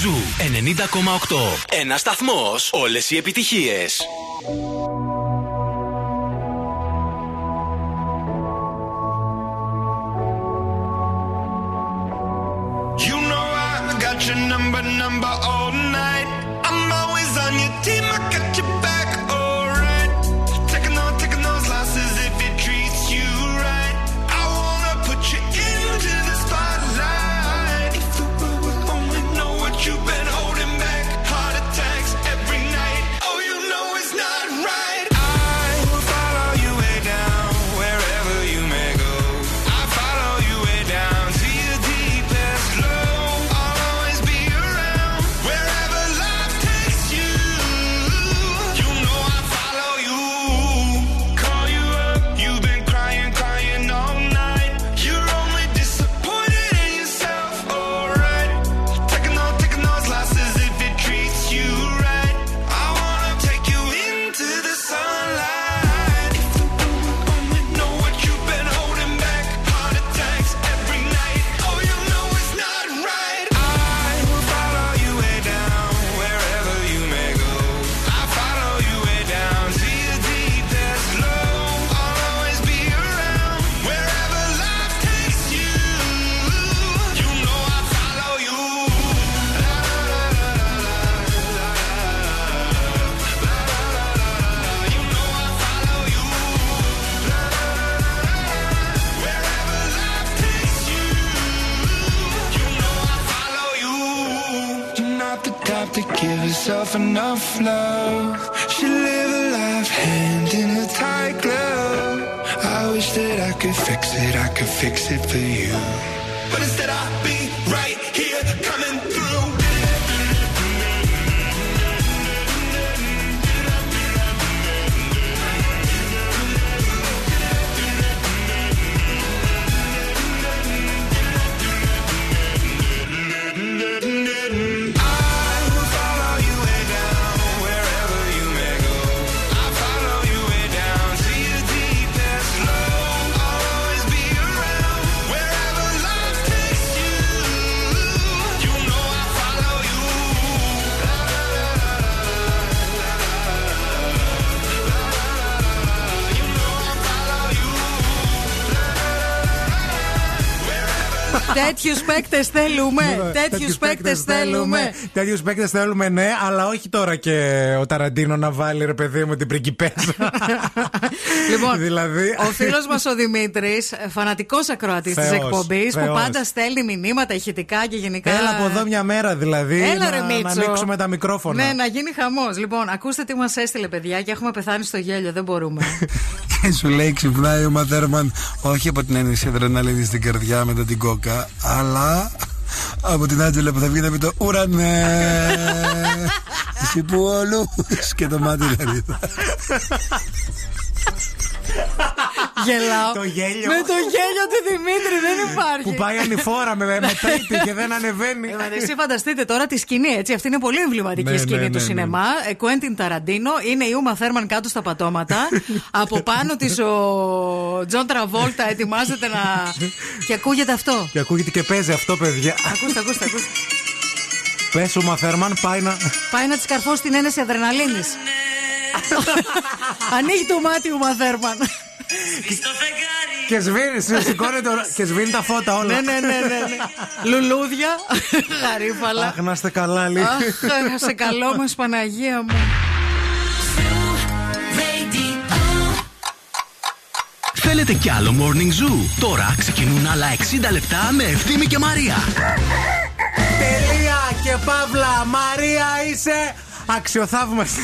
Ζου 90,8. Ένας σταθμός. Όλες οι επιτυχίες. Τέτοιους παίκτες θέλουμε. Τέτοιους παίκτες θέλουμε. Τέτοιους παίκτες θέλουμε, ναι, αλλά όχι τώρα και ο Ταραντίνο να βάλει ρε παιδί μου την πριγκιπέζα. Λοιπόν, δηλαδή. ο φίλος μας ο Δημήτρης, φανατικός ακροατής της Θεός, εκπομπής, που Θεός. πάντα στέλνει μηνύματα ηχητικά και γενικά. Έλα από εδώ μια μέρα δηλαδή. Έλα, να, ρε, να Μίτσο. ανοίξουμε τα μικρόφωνα. Ναι, να γίνει χαμός. Λοιπόν, ακούστε τι μας έστειλε, παιδιά, και έχουμε πεθάνει στο γέλιο. Δεν μπορούμε. Και σου λέει ξυπνάει ο Ματέρμαν όχι από την ένεση αδρεναλίνης στην καρδιά μετά την κόκα, αλλά από την Άντζελα που θα βγει να πει το ουρανέ. Σηκώνει όλου και το μάτι δηλαδή. Γελάω. Το γέλιο. Με το γέλιο του Δημήτρη δεν υπάρχει. Που πάει ανηφόρα με, με τρίτη και δεν ανεβαίνει. Ε, μα, Εσύ φανταστείτε τώρα τη σκηνή, έτσι. Αυτή είναι πολύ εμβληματική Ναι, σκηνή ναι, του ναι, ναι. σινεμά. Ε, Κουέντιν Ταραντίνο. Είναι η Ούμα Θέρμαν κάτω στα πατώματα. Από πάνω της ο Τζον Τραβόλτα ετοιμάζεται να. και ακούγεται αυτό. Και ακούγεται και παίζει αυτό, παιδιά. Ακούστε, ακούστε, ακούστε. Πες ο Μαθέρμαν πάει να. Πάει να τη καρφώσει την ένεση αδρεναλίνης. Ανοίγει το μάτι ο Μαθέρμαν. Και σβήνει, σηκώνεται ο- και σβήνει τα φώτα όλα. ναι, ναι, ναι, ναι, ναι. Λουλούδια, γαρίφαλα. Αχ, να είστε καλά, λίγο. Αχ, σε καλό μας Παναγία μου. Θέλετε κι άλλο Morning Zoo; Τώρα ξεκινούν άλλα 60 λεπτά με Ευθύμη και Μαρία. Τελεία και παύλα. Μαρία είσαι αξιοθαύμαστη.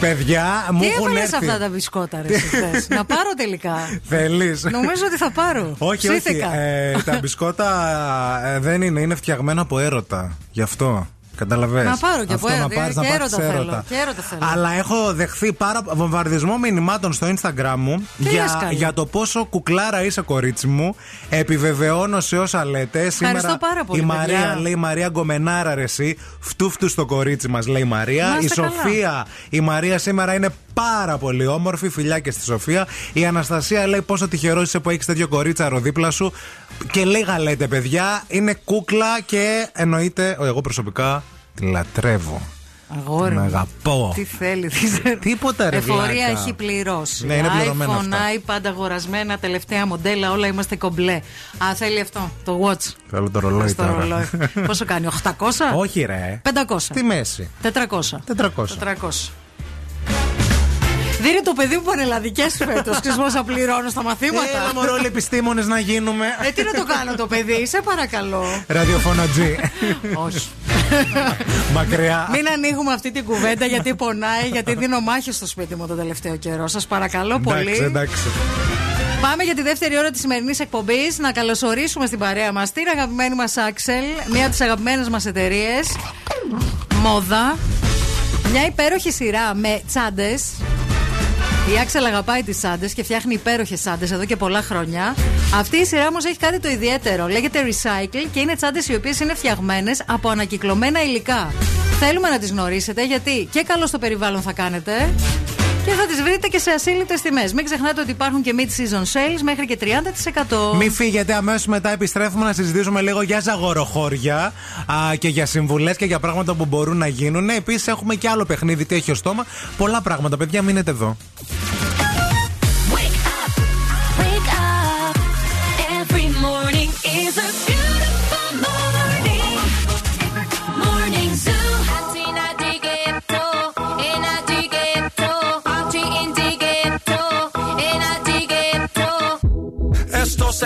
Παιδιά, μου Τι έχουν έβαλες έρθει. αυτά τα μπισκότα ρε εσύ χθες; Να πάρω τελικά. Θέλεις; Νομίζω ότι θα πάρω. Όχι, όχι. Ψήθηκα. Ε, τα μπισκότα ε, δεν είναι, είναι φτιαγμένα από έρωτα. Γι' αυτό. Καταλαβες. Να πάρω και Αυτό από να έρωτα. πάρεις, να Και πάρεις έρωτα θέλω. έρωτα. Και έρωτα θέλω. Αλλά έχω δεχθεί πάρα βομβαρδισμό μηνυμάτων στο Instagram μου Τι λες, για, καλέ; για το πόσο κουκλάρα είσαι, κορίτσι μου. Επιβεβαιώνω σε όσα λέτε. Σήμερα πάρα πολύ, η Μαρία παιδιά. λέει Μαρία Γκομενάρα ρε εσύ. Φτούφτου στο κορίτσι μας, λέει η Μαρία. Να Η είστε καλά. Σοφία, η Μαρία σήμερα είναι πάρα πολύ όμορφη. Φιλιά και στη Σοφία. Η Αναστασία λέει πόσο τυχερός είσαι που έχεις τέτοιο κορίτσαρο δίπλα σου. Και λίγα λέτε, παιδιά. Είναι κούκλα και εννοείται, εγώ προσωπικά τη λατρεύω. Αγόρι Την μου. αγαπώ. Τι θέλεις, τι θέλει. Τίποτα ρε Εφορία βλάκα. έχει πληρώσει. Ναι, είναι πληρωμένα iPhone, αυτά. iPad αγορασμένα, τελευταία μοντέλα, όλα είμαστε κομπλέ. Α, θέλει αυτό, το watch. Θέλω το ρολόι Στο τώρα. ρολόι. Πόσο κάνει, 800? Όχι ρε. 500. Στη μέση. 400. 400. 400. Δίνει το παιδί μου πανελλαδικέ φέτος. Ξέρει πόσα πληρώνω στα μαθήματα. Έλα μωρό όλοι επιστήμονες να γίνουμε. Ε, τι να το κάνω το παιδί, σε παρακαλώ. Ραδιοφωνατζή. Όχι. Μακριά. Μην ανοίγουμε αυτή την κουβέντα γιατί πονάει, γιατί δίνω μάχη στο σπίτι μου τον τελευταίο καιρό. Σας παρακαλώ πολύ. Εντάξει, εντάξει. Πάμε για τη δεύτερη ώρα της σημερινής εκπομπής. Να καλωσορίσουμε στην παρέα μας την αγαπημένη μας Άξελ, μία από τις αγαπημένες μας εταιρείες. Μόδα. Μια υπέροχη σειρά με τσάντες. Η Άξελ αγαπάει τις τσάντε και φτιάχνει υπέροχες τσάντε εδώ και πολλά χρόνια. Αυτή η σειρά όμως έχει κάτι το ιδιαίτερο. Λέγεται Recycle και είναι τσάντε οι οποίες είναι φτιαγμένες από ανακυκλωμένα υλικά. Θέλουμε να τις γνωρίσετε γιατί και καλό στο περιβάλλον θα κάνετε και θα τις βρείτε και σε ασύλληπτες τιμές. Μην ξεχνάτε ότι υπάρχουν και mid-season sales μέχρι και 30%. Μην φύγετε, αμέσως μετά επιστρέφουμε να συζητήσουμε λίγο για ζαγοροχώρια α, και για συμβουλές και για πράγματα που μπορούν να γίνουν. Επίσης, έχουμε και άλλο παιχνίδι, τι έχει ο στόμα. Πολλά πράγματα, παιδιά, μείνετε εδώ. Wake up. Every morning is a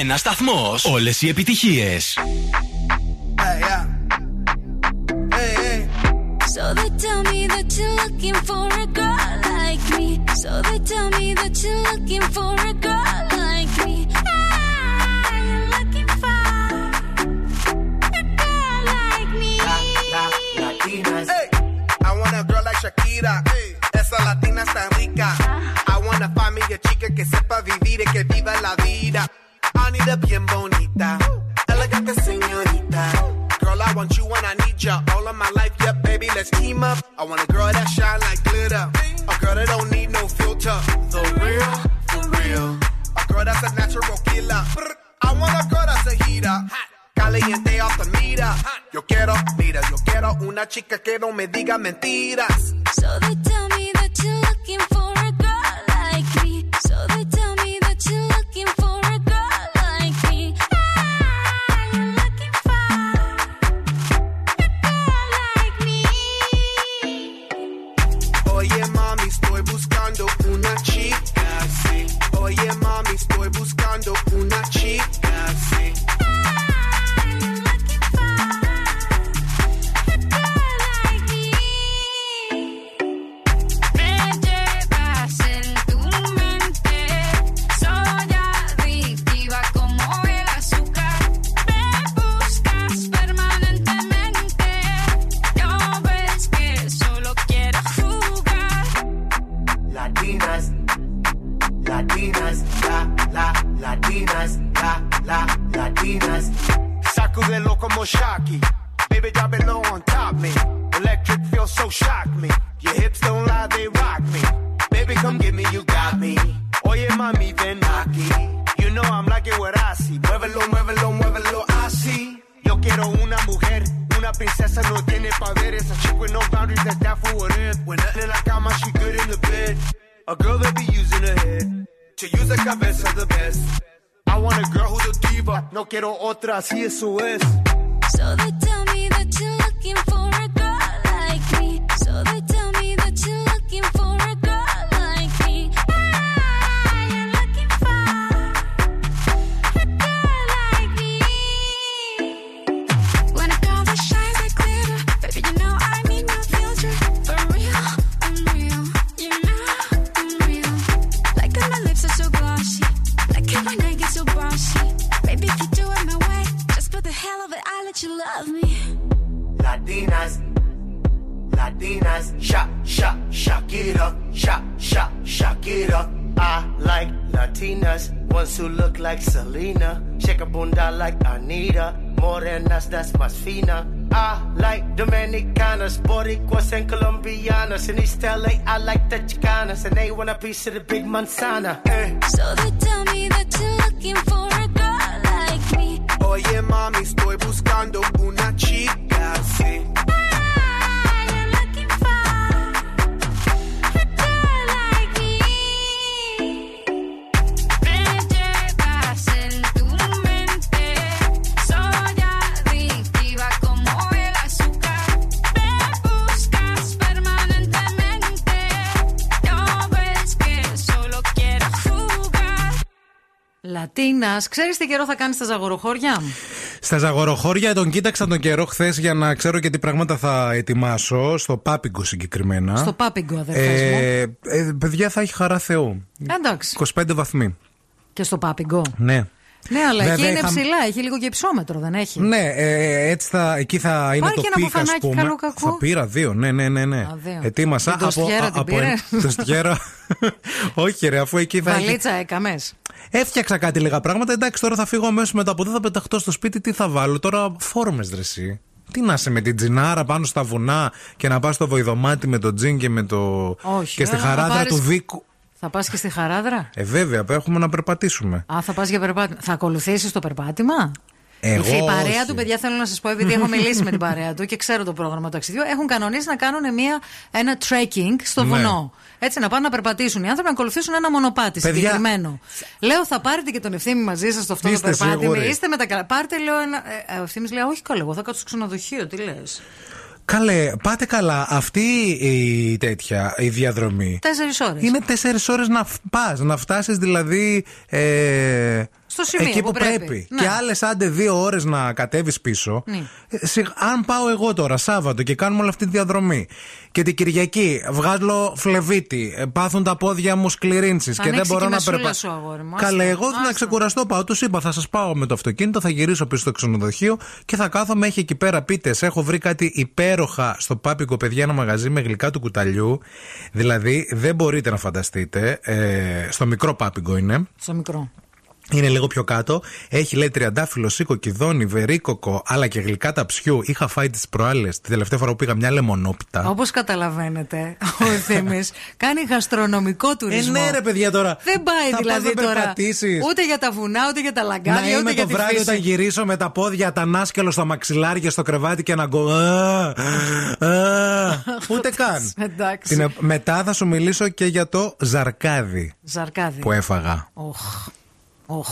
Ένα σταθμό. Όλε οι επιτυχίε. Hey, yeah. Hey, hey. So they tell me that you're looking for a girl like me. So they tell me that you're looking for a girl like me. Ah, you're looking for a girl like me. Hey, I want a girl like Shakira. Esa latina está rica. I wanna find me a chica que sepa vivir y que viva la vida. I need a bien bonita, elegante señorita. Girl, I want you and I need ya all of my life. Yeah, baby, let's team up. I want a girl that shine like glitter, a girl that don't need no filter. The real, for real. A girl that's a natural killer. I want a girl that's a heater. Caliente off the. Yo quiero, mira, yo quiero una chica que no me diga mentiras. So they tell me that así eso es. Lisa the big Manzana. Hey. Eh. So ξέρεις τι καιρό θα κάνει στα ζαγοροχώρια; Στα ζαγοροχώρια τον κοίταξα τον καιρό χθες για να ξέρω και τι πράγματα θα ετοιμάσω. Στο Πάπιγκο συγκεκριμένα. Στο Πάπιγκο, αδερφές μου. Ε, ε, παιδιά θα έχει χαρά Θεού. Εντάξει. 25 βαθμοί. Και στο Πάπιγκο. Ναι. Ναι, αλλά εκεί Βέβαια, είναι είχα- ψηλά, έχει λίγο και υψόμετρο, δεν έχει; Ναι, ε, έτσι θα, εκεί θα είναι Πάρε το και ένα πικ, ας μπουφανάκι πούμε. καλό κακό. Θα πήρα δύο, ναι, ναι, ναι. ναι. Α, δύο. Ετοίμασα Την τοστιέρα την πήρες; Τοστιέρα. Όχι, ρε, αφού εκεί θα έχει. Βαλίτσα έκαμες. Έφτιαξα κάτι λίγα πράγματα. Εντάξει, τώρα θα φύγω αμέσως μετά από εδώ, θα πεταχτώ στο σπίτι. Τι θα βάλω τώρα, φόρμες δρεσί. Τι να είσαι με την τζινάρα πάνω στα βουνά και να πας στο βοηδομάτι με το τζιν και με το. Όχι, και στη ε, να χαράδρα πάρεις- του Δίκου. Θα πας και στη χαράδρα; Ε, βέβαια, έχουμε να περπατήσουμε. Α, θα πας για περπάτημα. Θα ακολουθήσεις το περπάτημα; Εγώ η παρέα όχι. του, παιδιά, θέλω να σας πω, επειδή έχω μιλήσει με την παρέα του και ξέρω το πρόγραμμα του ταξιδιού, έχουν κανονίσει να κάνουν μια, ένα trekking στο ναι. βουνό. Ναι. Έτσι, να πάνε να περπατήσουν οι άνθρωποι, να ακολουθήσουν ένα μονοπάτι παιδιά... συγκεκριμένο. Λέω, θα πάρετε και τον ευθύνη μαζί σας στο αυτό Είστε το περπάτι. Είστε με τα καλά. Πάρτε, λέω, ένα. Ε, ε ο ευθύνη λέει, Όχι, καλά, εγώ θα κάτσω στο ξενοδοχείο, τι λες. Καλέ, πάτε καλά. Αυτή η τέτοια η διαδρομή. Τέσσερις ώρες. Είναι τέσσερις ώρες να πας, να φτάσεις δηλαδή. Ε, στο σημείο εκεί που, που πρέπει. πρέπει. Ναι. Και άλλες άντε δύο ώρες να κατέβεις πίσω. Ναι. Ε, αν πάω εγώ τώρα Σάββατο και κάνουμε όλη αυτή τη διαδρομή και την Κυριακή βγάλω φλεβίτη, ε, πάθουν τα πόδια μου σκληρίνσεις και δεν μπορώ και να περπατήσω. Καλέ, εγώ Άστα. να ξεκουραστώ πάω. Του είπα, θα σας πάω με το αυτοκίνητο, θα γυρίσω πίσω στο ξενοδοχείο και θα κάθομαι. Έχει εκεί πέρα πίτες. Έχω βρει κάτι υπέροχα στο πάπικο παιδιά ένα μαγαζί με γλυκά του κουταλιού. Δηλαδή δεν μπορείτε να φανταστείτε. Ε, στο μικρό πάπικο είναι. Στο μικρό. Είναι λίγο πιο κάτω. Έχει λέει τριαντάφυλλο, σίκο, κυδόνι, βερίκοκο, αλλά και γλυκά ταψιού. Είχα φάει τις προάλλες. Τη τελευταία φορά που πήγα μια λεμονόπιτα. Όπως καταλαβαίνετε, ο Θήμη κάνει γαστρονομικό τουρισμό. Ε, ναι, ρε παιδιά τώρα. Δεν πάει θα δηλαδή πας, τώρα. Ούτε για τα βουνά, ούτε για τα λαγκάδια. Να είμαι ούτε το για βράδυ φύση. όταν γυρίσω με τα πόδια, τα νάσκελο στα μαξιλάρια στο κρεβάτι και να γκω. Ούτε καν. Ε, μετά θα σου μιλήσω και για το ζαρκάδι. Ζαρκάδι. Που έφαγα. 哦。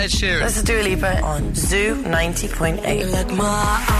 Ed Sheeran. This is Dua Lipa on Zoo 90.8. Like my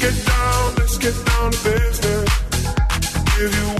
Let's get down, let's get down to business. Give you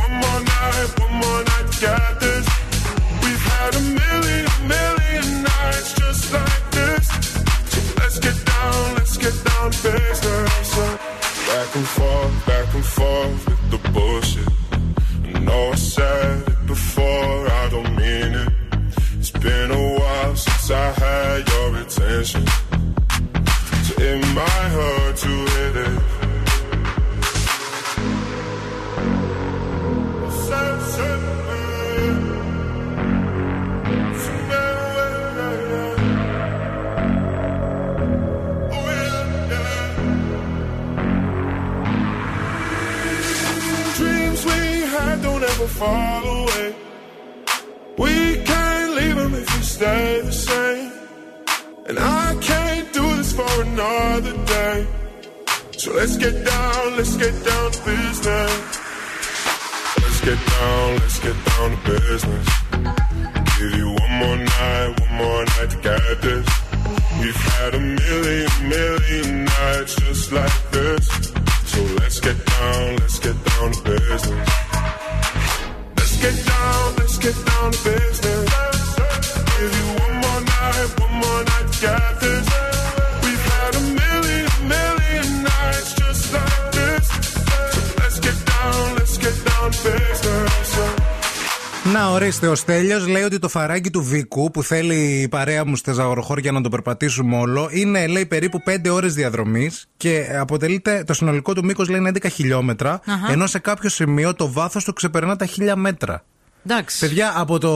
το φαράγγι του Βίκου που θέλει η παρέα μου στα ζαγοροχώρια να το περπατήσουμε όλο είναι λέει περίπου 5 ώρες διαδρομής και αποτελείται το συνολικό του μήκος λέει είναι 11 χιλιόμετρα Αχα. ενώ σε κάποιο σημείο το βάθος του ξεπερνά τα 1000 μέτρα. Εντάξει. Παιδιά, από το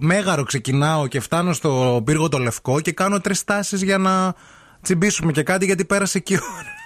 Μέγαρο ξεκινάω και φτάνω στο πύργο το Λευκό και κάνω τρεις τάσεις για να τσιμπήσουμε και κάτι γιατί πέρασε εκεί η ώρα.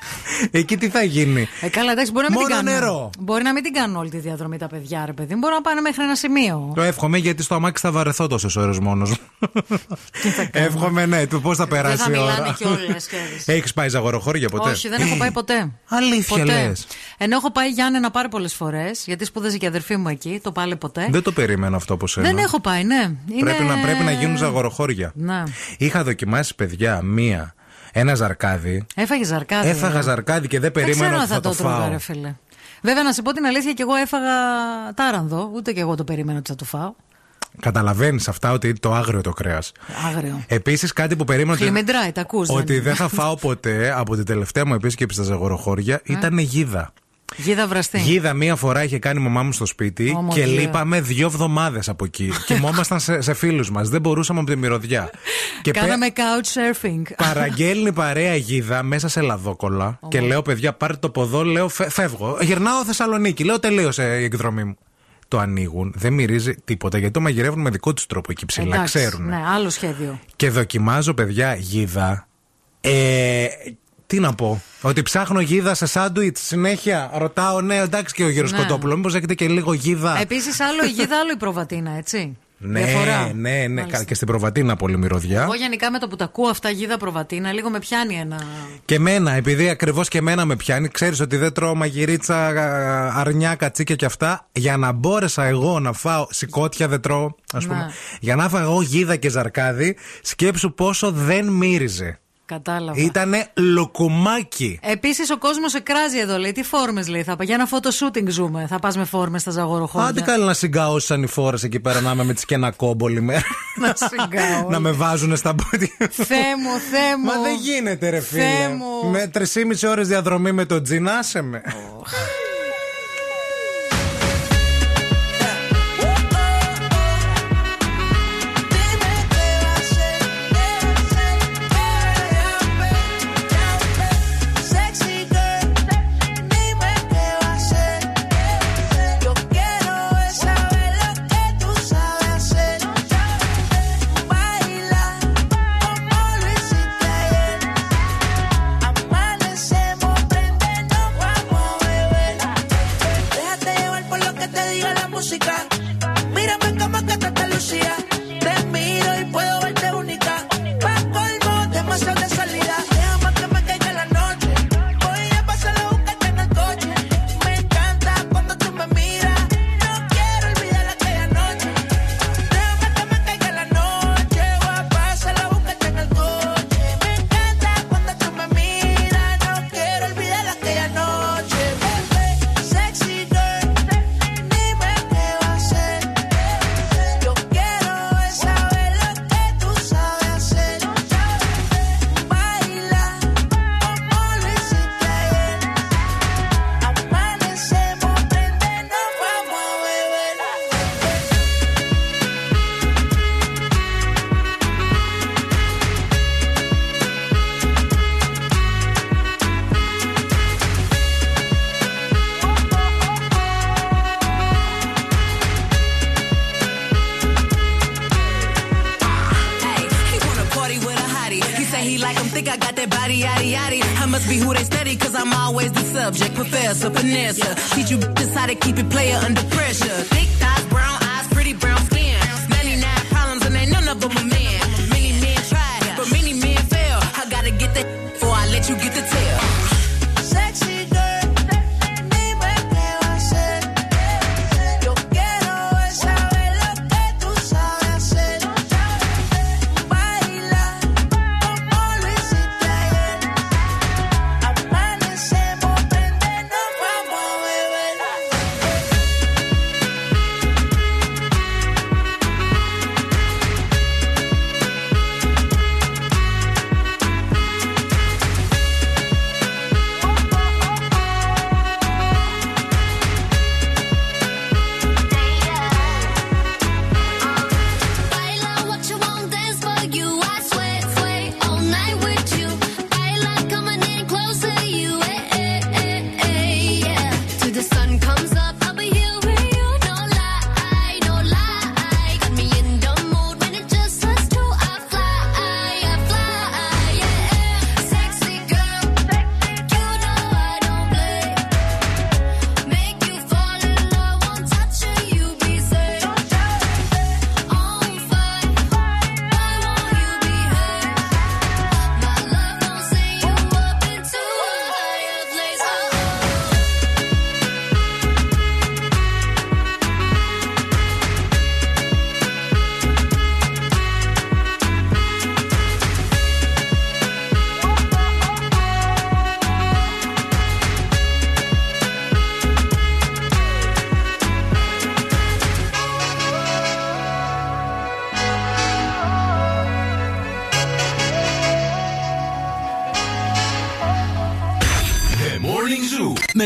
Εκεί τι θα γίνει; Ε, καλά, εντάξει, μπορεί να μην Μόνο την κάνουν. νερό. Μπορεί να μην την κάνουν όλη τη διαδρομή τα παιδιά, ρε παιδί. μου. Μπορεί να πάνε μέχρι ένα σημείο. Το εύχομαι γιατί στο αμάξι θα βαρεθώ τόσες ώρες μόνος μου. εύχομαι, ναι, του πώς θα περάσει θα η ώρα. μιλάνε κιόλας, ξέρεις. Έχεις πάει ζαγοροχώρια ποτέ; Όχι, δεν έχω πάει ποτέ. Αλήθεια ποτέ. λες. Ενώ έχω πάει Γιάννενα πάρα πολλές φορές, γιατί σπούδαζε και η αδερφή μου εκεί, το πάλι ποτέ. Δεν το περίμενα αυτό από σένα. Δεν έχω πάει, ναι. Είναι... Πρέπει, να, πρέπει να γίνουν ζαγοροχώρια. Ναι. Είχα δοκιμάσει, παιδιά, μία, ένα ζαρκάδι. Έφαγες ζαρκάδι. Έφαγα ε. ζαρκάδι και δεν Δεν περίμενα ξέρω αν ότι θα, θα το το τρώγα, φάω. ρε φίλε. Βέβαια, να σου πω την αλήθεια, και εγώ έφαγα τάρανδο. Ούτε και εγώ το περίμενα ότι θα το φάω. Καταλαβαίνεις αυτά ότι το άγριο το κρέας. Άγριο. Επίσης, κάτι που περίμενα ότι, Χλιμεντράι, τα ακούς, ότι δεν δεν θα φάω ποτέ από την τελευταία μου επίσκεψη στα ζαγοροχώρια ήταν γίδα. Γίδα βραστή. Γίδα μία φορά είχε κάνει η μαμά μου στο σπίτι Ω, και γίδα. λείπαμε δύο εβδομάδες από εκεί. Κοιμόμασταν σε, σε φίλους μας. Δεν μπορούσαμε από τη μυρωδιά. και πέ- Κάναμε couch surfing. Παραγγέλνει παρέα γίδα μέσα σε λαδόκολα και λέω: Παιδιά, πάρτε το ποδό. Λέω: «Φε- Φεύγω. Γυρνάω Θεσσαλονίκη. Λέω: Τελείωσε η εκδρομή μου. Το ανοίγουν, δεν μυρίζει τίποτα γιατί το μαγειρεύουν με δικό τους τρόπο εκεί ψηλά. Εντάξει, Ξέρουν. Ναι, άλλο σχέδιο. Και δοκιμάζω, παιδιά, γίδα. Ε, τι να πω. Ότι ψάχνω γίδα σε σάντουιτς συνέχεια. Ρωτάω, ναι, εντάξει και ο κύριο Ναι. Κοτόπουλο, μήπως έχετε και λίγο γίδα. Επίσης, άλλο η γίδα, άλλο η προβατίνα, έτσι. ναι, Διαφορά. ναι, ναι. Μάλιστα. Και στην προβατίνα πολύ μυρωδιά. Εγώ γενικά με το που τα ακούω αυτά γίδα προβατίνα, λίγο με πιάνει ένα. Και μένα, επειδή ακριβώς και μένα με πιάνει, ξέρεις ότι δεν τρώω μαγειρίτσα, α, αρνιά, κατσίκια και αυτά. Για να μπόρεσα εγώ να φάω σηκώτια, δεν τρώω, ας Ναι. πούμε. Για να φάω εγώ γίδα και ζαρκάδι, σκέψου πόσο δεν μύριζε. Κατάλαβα. Ήτανε λοκομάκι. Επίσης ο κόσμος εκράζει εδώ, λέει. Τι φόρμες λέει. Θα... Για ένα φωτοσούτινγκ ζούμε. Θα πας με φόρμες στα ζαγοροχώρια. Άντε καλά να συγκαώσαν οι φόρες εκεί πέρα να είμαι με τι και ένα κόμπολη μέρα. να να με βάζουν στα πόδια. Θέμο, θέμο. Μα δεν γίνεται, ρε φίλε. Θέμο. Με 3,5 ώρες διαδρομή με τον τζιν,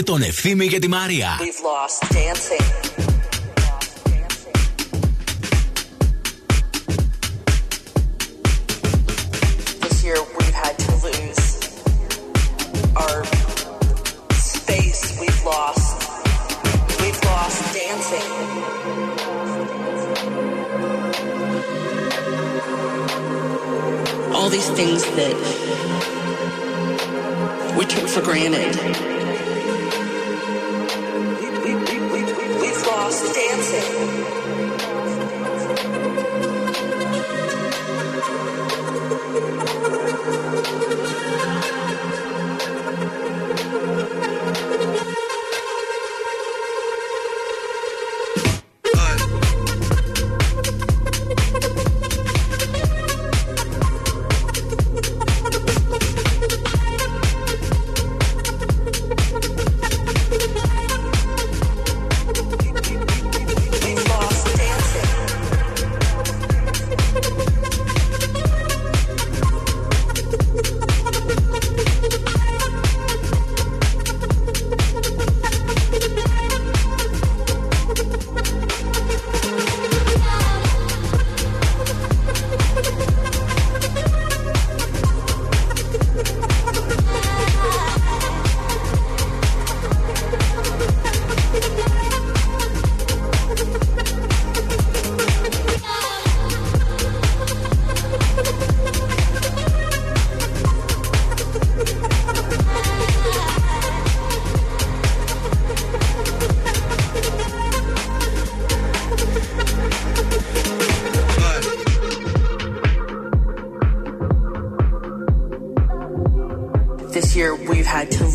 τον Ευθύμη και τη Μαρία.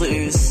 Lose,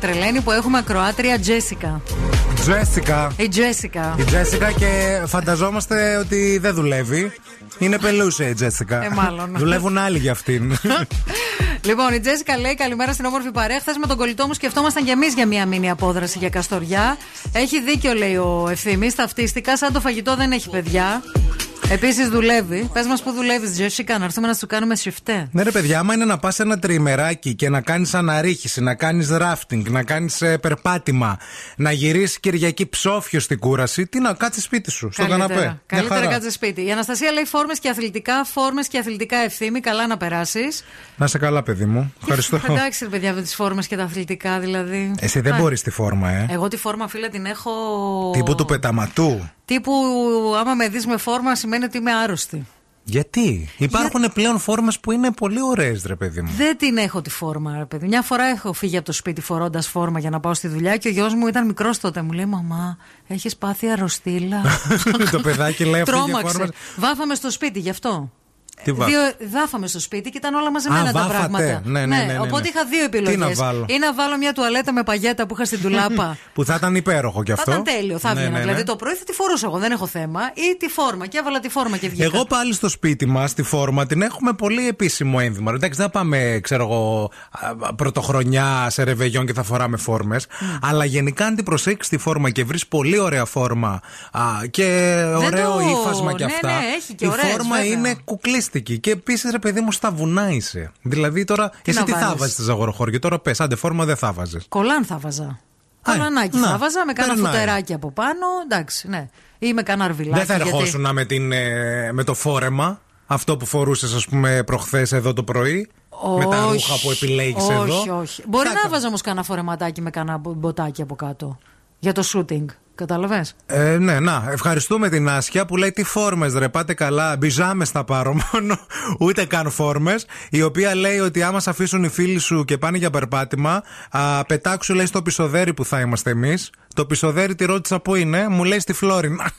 Με τρελαίνει που έχουμε ακροάτρια Τζέσικα. Τζέσικα. Η Τζέσικα. Η Τζέσικα και φανταζόμαστε ότι δεν δουλεύει. Είναι πλούσια η Τζέσικα. Ε, μάλλον. Δουλεύουν άλλοι για αυτήν. Λοιπόν, η Τζέσικα λέει καλημέρα στην όμορφη παρέα. Χθες με τον κολλητό μου σκεφτόμασταν κι εμείς για μία μήνυ απόδραση για Καστοριά. Έχει δίκιο, λέει ο ευθύνη. Ταυτίστηκα, σαν το φαγητό δεν έχει παιδιά. Επίσης δουλεύει. Πες μας που δουλεύεις, Τζέσικα, να έρθουμε να σου κάνουμε σεφτέ. Ναι, ρε παιδιά, άμα είναι να πας ένα τριημεράκι και να κάνεις αναρρίχηση, να κάνεις ράφτινγκ, να κάνεις περπάτημα, να γυρίσεις Κυριακή ψόφιο στην κούραση, τι να κάτσει σπίτι σου, στον καναπέ. Μια Καλύτερα χαρά. κάτσε σπίτι. Η Αναστασία λέει φόρμες και αθλητικά, φόρμες και αθλητικά ευθύμη. Καλά να περάσεις. Να σε καλά, παιδί μου. Ευχαριστώ. Εντάξει, ρε παιδιά, με τις φόρμες και τα αθλητικά δηλαδή. Εσύ δεν Α, μπορείς τη φόρμα, ε. Εγώ τη φόρμα, φίλε, την έχω. Τύπου του πεταματού. Τύπου, άμα με δεις με φόρμα, σημαίνει ότι είμαι άρρωστη. Γιατί; Υπάρχουν πλέον φόρμες που είναι πολύ ωραίες, ρε παιδί μου. Δεν την έχω τη φόρμα, ρε παιδί. Μια φορά έχω φύγει από το σπίτι φορώντας φόρμα για να πάω στη δουλειά και ο γιος μου ήταν μικρός τότε. Μου λέει: Μαμά, έχεις πάθει αρρωστήλα. το παιδάκι λέει αυτή η Τρόμαξε. φόρμα. Βάφαμε στο σπίτι γι' αυτό. Τι βά- Δύο, βάφαμε στο σπίτι και ήταν όλα μαζεμένα Α, τα βάφατε. πράγματα. Ναι, ναι, ναι, ναι, ναι. Οπότε είχα δύο επιλογέ. Τι να βάλω; Ή να βάλω μια τουαλέτα με παγέτα που είχα στην τουλάπα. Που θα ήταν υπέροχο κι Θα αυτό. ήταν τέλειο, θα Ναι, έβγαινα. ναι, ναι. Δηλαδή το πρωί θα τη φορούσα εγώ, δεν έχω θέμα. Ή τη φόρμα. Και έβαλα τη φόρμα και βγήκα. Εγώ πάλι στο σπίτι μας, τη φόρμα, την έχουμε πολύ επίσημο ένδυμα. Εντάξει, δεν θα πάμε, ξέρω εγώ, α, πρωτοχρονιά σε ρεβεγιόν και θα φοράμε φόρμες. Αλλά γενικά, αν την προσέξεις τη φόρμα και βρεις πολύ ωραία φόρμα α, και ωραίο το- ύφασμα κι ναι, αυτά. ναι, έχει και η ωραίες, φόρμα βέβαια. είναι κουκλίστικη. Και επίσης, ρε παιδί μου, στα βουνά είσαι. Δηλαδή τώρα, εσύ να τι θα βάλεις; βάζεις στη ζαγοροχώρια. Τώρα πες, άντε φόρμα δεν θα βάζεις. Κολάν θα βάζα. Κολανάκι να, θα βάζα με κάνα περνάει. φουτεράκι από πάνω. Εντάξει, ναι. Ή με κάνα αρβιλάκι. Δεν θα γιατί- ερχόσουν με, την, ε, με το φόρεμα. Αυτό που φορούσες, ας πούμε, προχθές εδώ το πρωί. Με τα Όχι, ρούχα που επιλέγεις όχι, εδώ. Όχι, όχι. Μπορεί να βάζα όμως κάνα φορεματάκι με κάνα μποτάκι από κάτω. Για το shooting. Κατάλαβες; Ε, ναι, να. Ευχαριστούμε την Άσια που λέει τι φόρμες ρε, πάτε καλά. Μπιζάμες θα πάρω μόνο. Ούτε καν φόρμες. Η οποία λέει ότι άμα σε αφήσουν οι φίλοι σου και πάνε για περπάτημα, α, πετάξου λέει στο πισοδέρι που θα είμαστε εμείς. Το πισοδέρι τη ρώτησα πού είναι, μου λέει στη Φλόρινα.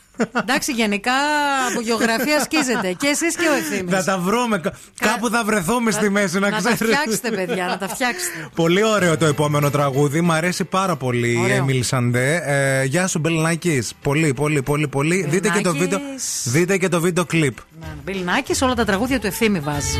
Εντάξει, γενικά από γεωγραφία σκίζεται. Και εσείς και ο ευθύνη. Να τα βρούμε. κα- Κάπου θα βρεθούμε στη μέση, να Να τα ξέρετε. φτιάξετε, παιδιά, να τα φτιάξετε. Πολύ ωραίο το επόμενο τραγούδι. Μ' αρέσει πάρα πολύ η Ωραίο. Έμιλ Σαντέ. Ε, γεια σου, Μπελνάκη. Πολύ, πολύ, πολύ, πολύ. Δείτε και, το Μπελνάκης. βίντεο, δείτε και το βίντεο κλιπ. Μπιλνάκη, όλα τα τραγούδια του ευθύνη βάζει.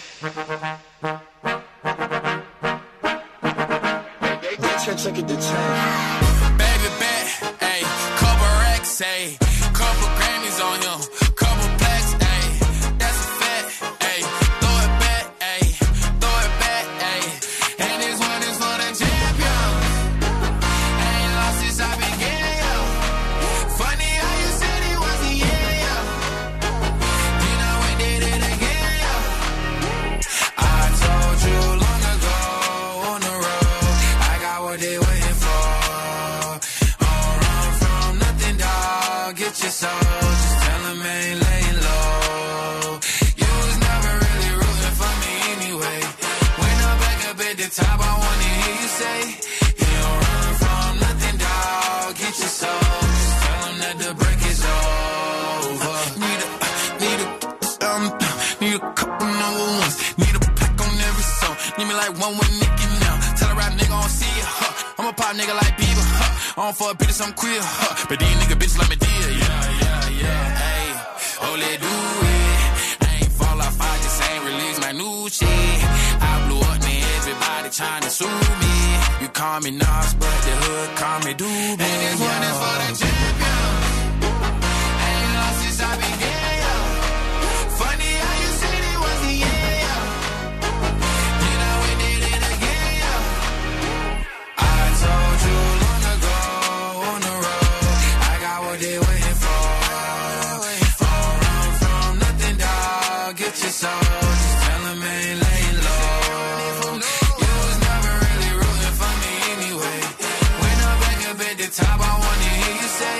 top, I wanna hear you say,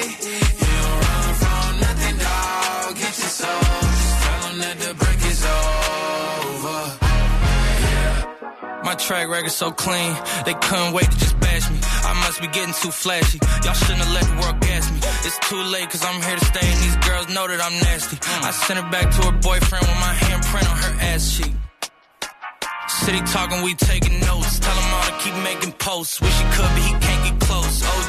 You don't run from nothing, dog. Get your soul. Just tell that the break is over. Yeah. My track record's so clean, they couldn't wait to just bash me. I must be getting too flashy. Y'all shouldn't have let the world gas me. It's too late, cause I'm here to stay, and these girls know that I'm nasty. Hmm. I sent her back to her boyfriend with my handprint on her ass cheek. City talking, we taking notes. Tell him all to keep making posts. Wish he could, but he can't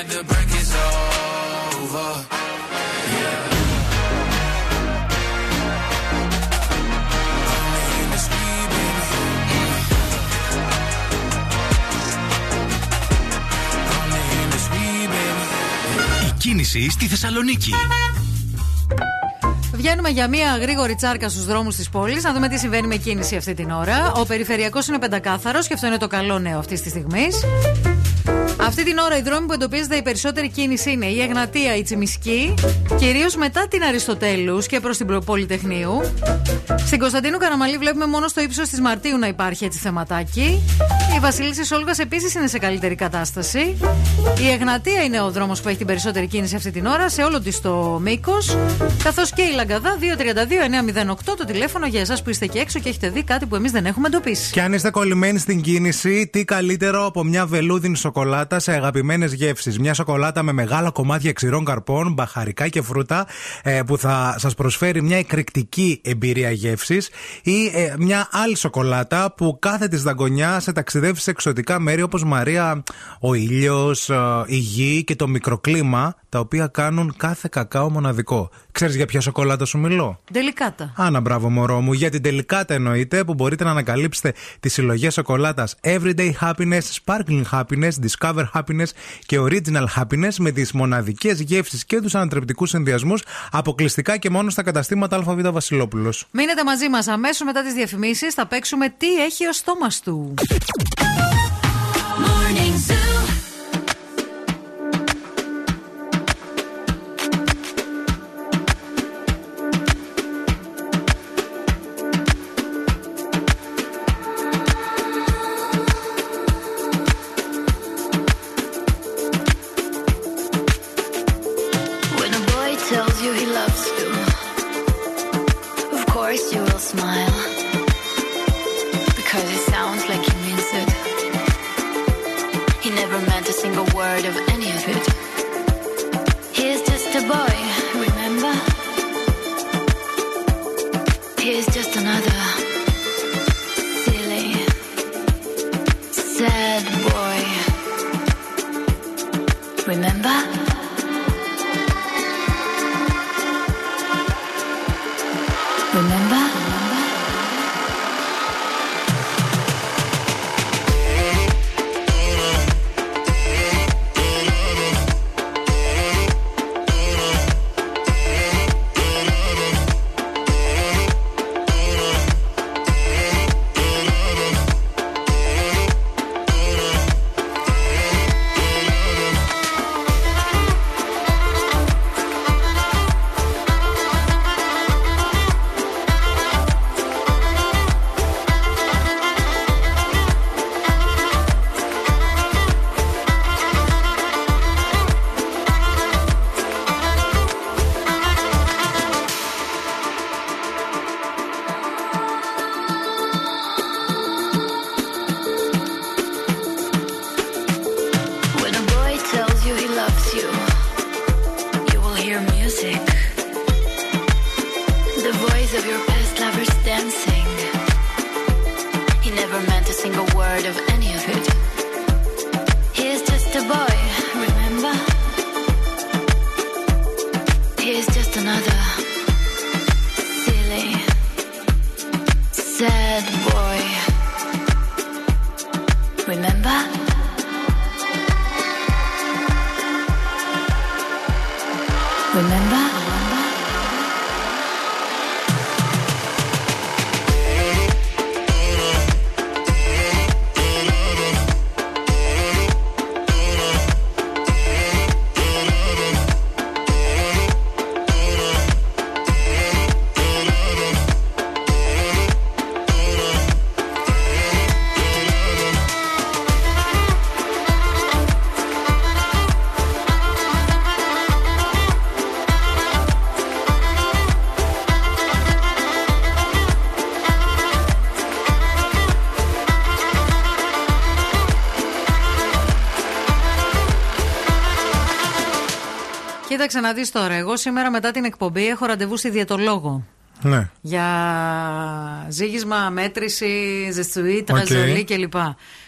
tell 'em that the break is over. Yeah. Only in the speed, baby. Only in the speed, baby. Η κίνηση στη Θεσσαλονίκη. Βγαίνουμε για μία γρήγορη τσάρκα στους δρόμους της πόλης, να δούμε τι συμβαίνει με κίνηση αυτή την ώρα. Ο περιφερειακός είναι πεντακάθαρος και αυτό είναι το καλό νέο αυτής της στιγμής. Αυτή την ώρα οι δρόμοι που εντοπίζεται η περισσότερη κίνηση είναι η Εγνατία, η Τσιμισκή, κυρίως μετά την Αριστοτέλους και προς την Πολυτεχνείου. Στην Κωνσταντίνου Καραμαλή βλέπουμε μόνο στο ύψος της Μαρτίου να υπάρχει έτσι θεματάκι. Η Βασιλίση Όλγα επίσης είναι σε καλύτερη κατάσταση. Η Εγνατία είναι ο δρόμος που έχει την περισσότερη κίνηση αυτή την ώρα σε όλο της το μήκος. Καθώς και η Λαγκαδά 232-908 το τηλέφωνο για εσάς που είστε και έξω και έχετε δει κάτι που εμείς δεν έχουμε εντοπίσει. Και αν είστε κολλημένοι στην κίνηση, τι καλύτερο από μια βελούδινη σοκολάτα σε αγαπημένες γεύσεις. Μια σοκολάτα με μεγάλα κομμάτια ξηρών καρπών, μπαχαρικά και φρούτα, ε, που θα σας προσφέρει μια εκρηκτική εμπειρία γεύσης. Ή ε, μια άλλη σοκολάτα που κάθε της δαγκονιά σε ταξιδεύει σε εξωτικά μέρη όπως Μαρία, ο ήλιος, η γη και το μικροκλίμα, τα οποία κάνουν κάθε κακάο μοναδικό. Ξέρεις για ποια σοκολάτα σου μιλώ; Τελικάτα. Άνα, μπράβο, μωρό μου. Για την τελικάτα εννοείται που μπορείτε να ανακαλύψετε τις συλλογές σοκολάτας Everyday Happiness, Sparkling Happiness, Discover Happiness και Original Happiness με τις μοναδικές γεύσεις και τους ανατρεπτικούς συνδυασμούς αποκλειστικά και μόνο στα καταστήματα ΑΒ Βασιλόπουλος. Μείνετε μαζί μας αμέσως μετά τις διαφημίσεις. Θα παίξουμε τι έχει ο στόμας του. Morning Κοίταξε να δεις τώρα. Εγώ σήμερα μετά την εκπομπή έχω ραντεβού στη διαιτολόγο. Ναι. Για ζύγισμα, μέτρηση, ζεστουή, Οκ. τραζολή κλπ.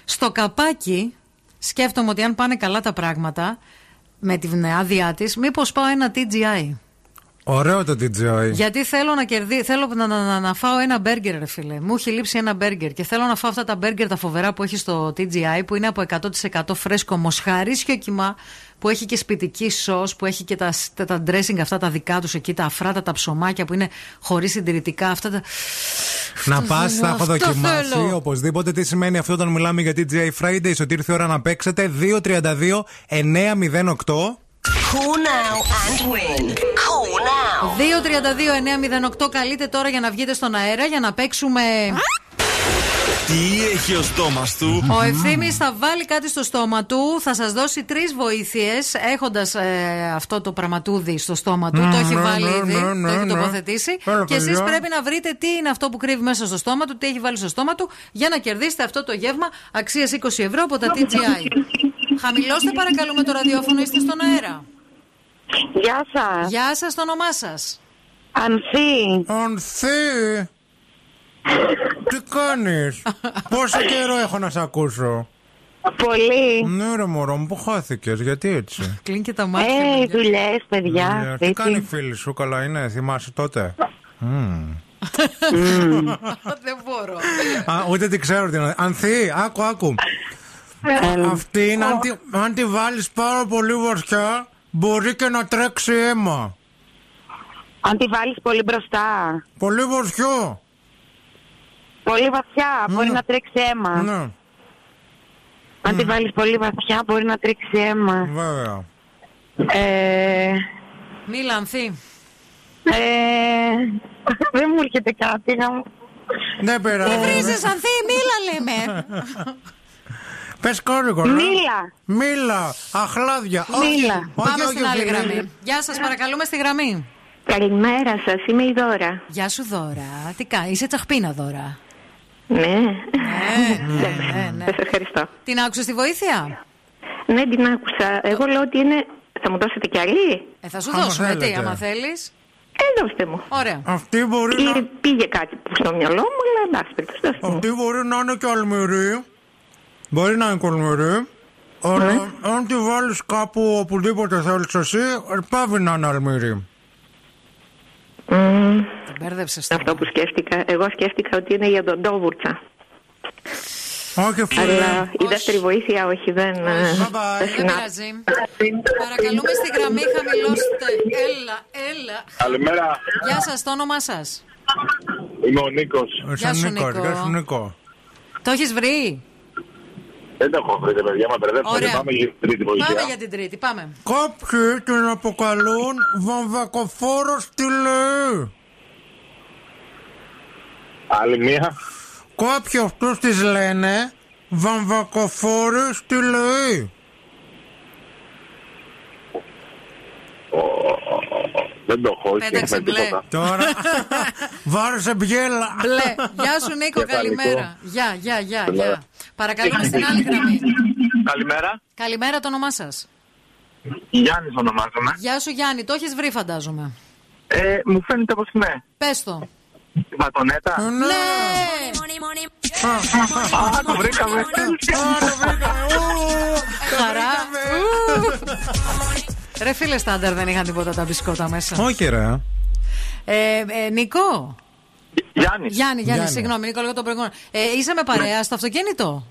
Στο καπάκι σκέφτομαι ότι αν πάνε καλά τα πράγματα με την άδειά της, μήπως πάω ένα TGI. Ωραίο το TGI. Γιατί θέλω να κερδί... θέλω να, να, να, να φάω ένα μπέργκερ, ρε φίλε. Μου έχει λείψει ένα μπέργκερ και θέλω να φάω αυτά τα μπέργκερ τα φοβερά που έχει στο TGI που είναι από 100% φρέσκο μοσχαρίσιο κύμα που έχει και σπιτική σος, που έχει και τα, τα, τα dressing αυτά τα δικά τους εκεί, τα αφράτα, τα ψωμάκια που είναι χωρίς συντηρητικά. Αυτά τα... Να πας, θα έχω Αυτό δοκιμάσει θέλω. οπωσδήποτε. Τι σημαίνει αυτό όταν μιλάμε για TGI Fridays, ότι ήρθε η ώρα να παίξετε. 232 908. Call now and win. Call now. 232-908 καλείτε τώρα για να βγείτε στον αέρα για να παίξουμε. Τι έχει ο στόμας του; Ο ευθύνη θα βάλει κάτι στο στόμα του, θα σας δώσει τρεις βοήθειες έχοντας αυτό το πραγματούδι στο στόμα του. Ναι, το έχει ναι, βάλει ναι, ήδη, ναι, το έχει ναι. τοποθετήσει. Έλα, και εσείς παιδιά. πρέπει να βρείτε τι είναι αυτό που κρύβει μέσα στο στόμα του, τι έχει βάλει στο στόμα του, για να κερδίσετε αυτό το γεύμα αξίας 20 ευρώ από τα TGI. Χαμηλώστε παρακαλούμε το ραδιόφωνο, είστε στον αέρα. Γεια σας. Γεια σας, το όνομά σας. Ανθή. Ανθή. Τι κάνεις; Πόσο καιρό έχω να σε ακούσω; Πολύ. Ναι, ρε μωρό μου, πού χάθηκες, γιατί έτσι; Κλείνει και τα μάτια. Ε, δουλειές, παιδιά. Δουλειά. Τι σπίτι. κάνει η φίλη σου, καλά είναι, θυμάσαι τότε; Μμμ. Δεν μπορώ. Α, ούτε τι ξέρω τι είναι. Ανθή, άκου, άκου. Αυτή είναι, αν τη, αν τη βάλεις πάρα πολύ βαθιά, μπορεί και να τρέξει αίμα. Αν τη βάλεις πολύ μπροστά. Πολύ βαθιά. Πολύ βαθιά, μπορεί να τρέξει αίμα. Ναι, Αν τη βάλεις πολύ βαθιά, μπορεί να τρέξει αίμα. βέβαια. Ε, Μίλα, Ανθή. ε, δεν μου έρχεται κάτι να μου. Δεν πειράζει. Βρίζεις, Ανθή, μίλα λέμε. Πες κόρυγο, ναι. Μίλα. Μίλα, αχλάδια. Μίλα. Όχι, Πάμε όχι, στην άλλη όχι, γραμμή. Γεια σας, παρακαλούμε στη γραμμή. Καλημέρα σας, είμαι η Δώρα. Γεια σου, Δώρα. Τι κάνει, είσαι τσαχπίνα, Δώρα. Ναι. ναι, ναι. Σας ευχαριστώ. Την άκουσες τη βοήθεια; Ναι, την άκουσα. Εγώ λέω ότι είναι. Θα μου δώσετε κι άλλη; Ε, θα σου Άμα δώσουμε τι, θέλετε. άμα θέλεις. Ε, δώστε μου. Ωραία. Αυτή μπορεί να... Ή Πήγε κάτι που στο μυαλό μου, αλλά εντάξει, περιπτώσει, δώστε μου. Αυτή μπορεί να είναι και αλμυρή. Μπορεί να είναι και αλμυρή. Αλλά Ναι. αν τη βάλεις κάπου οπουδήποτε θέλεις εσύ, πάβει να είναι αλμυρή. Μμμ. Την μπέρδεψες Αυτό που σκέφτηκα. Εγώ σκέφτηκα ότι είναι για τον Ντόβουρτσα. Όχι, φίλε. Αλλά η δεύτερη βοήθεια, όχι, δεν. ε, δεν Δεν συνάδει. πειράζει. Παρακαλούμε στη γραμμή, χαμηλώστε. Έλα, έλα. Καλημέρα. Γεια σας, το όνομά σας. Είμαι ο Νίκος. Γεια σου, Νίκο. Γεια σου, Νίκο. Το έχεις βρει; Δεν το έχω βρει, παιδιά, μα μπερδεύσατε. Ωραία. Πάμε για την τρίτη βοήθεια. Πάμε για την τρίτη, πάμε. Κάποιοι την αποκαλούν βαμβακοφόρο στη ΛΕΗ. Άλλη μία. Κάποιοι αυτούς τις λένε βαμβακοφόροι στη ΛΕΗ. Δεν το έχω, όχι Πέταξε με μπλε. τίποτα. Τώρα βάρεσε μπιέλα. Μπλε. Γεια σου, Νίκο, Και πάλι καλημέρα. Γεια, γεια, γεια, Καλημέρα. γεια. Παρακαλούμε στην άλλη γραμμή. Καλημέρα. Καλημέρα, το όνομά σας. Γιάννης ονομάζομαι. Γεια σου, Γιάννη, το έχεις βρει, φαντάζομαι. Ε, μου φαίνεται πως ναι. Πες το. Η Βατονέτα. Ναι! Α, το βρήκαμε. Χαρά. Ρε φίλε στάνταρ δεν είχαν τίποτα τα μπισκότα μέσα. Όχι ρε. Ε, ε, Νικό. Γιάννης. Γιάννη, Γιάννη, Γιάννη. συγγνώμη, Νικό, λίγο το προηγούμενο. Ε, είσαι με παρέα στο αυτοκίνητο;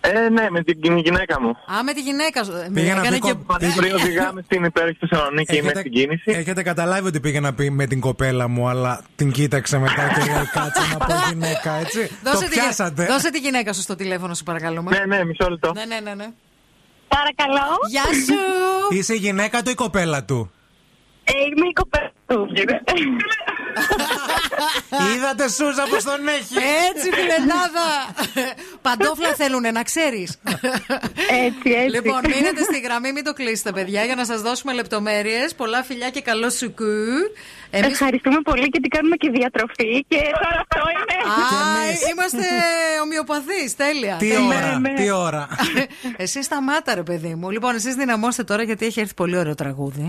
Ε, ναι, με την γυναίκα μου. Α, με τη γυναίκα σου. Ε, Πήγε να έκανε πει και... κο- Πριν οδηγάμε στην υπέροχη Θεσσαλονίκη, είμαι στην κίνηση. έχετε καταλάβει ότι πήγε να πει με την κοπέλα μου, αλλά την κοίταξε μετά και λέει κάτσε να πω γυναίκα, έτσι. Δώσε, το τη, πιάσατε. δώσε τη γυναίκα σου στο τηλέφωνο, σου παρακαλούμε. Ναι, ναι, μισό λεπτό. Ναι, ναι, ναι. ναι. Παρακαλώ. Γεια σου. Είσαι η γυναίκα του ή η κοπέλα του; Ε, είμαι η κοπέλα του. Είδατε Σούζα πως τον έχει; Έτσι, φιλενάδα. Παντόφλα θέλουνε, να ξέρεις. Έτσι, έτσι. Λοιπόν, μείνετε στη γραμμή, μην το κλείσετε, παιδιά, για να σας δώσουμε λεπτομέρειες. Πολλά φιλιά και καλό σουκού. Εμείς... Ευχαριστούμε πολύ γιατί κάνουμε και διατροφή και τώρα αυτό είναι. Α, είμαστε ομοιοπαθείς. Τέλεια. Τι τέλεια. ώρα, τι ώρα. Εσύ σταμάτα, ρε παιδί μου. Λοιπόν, εσείς δυναμώστε τώρα γιατί έχει έρθει πολύ ωραίο τραγούδι.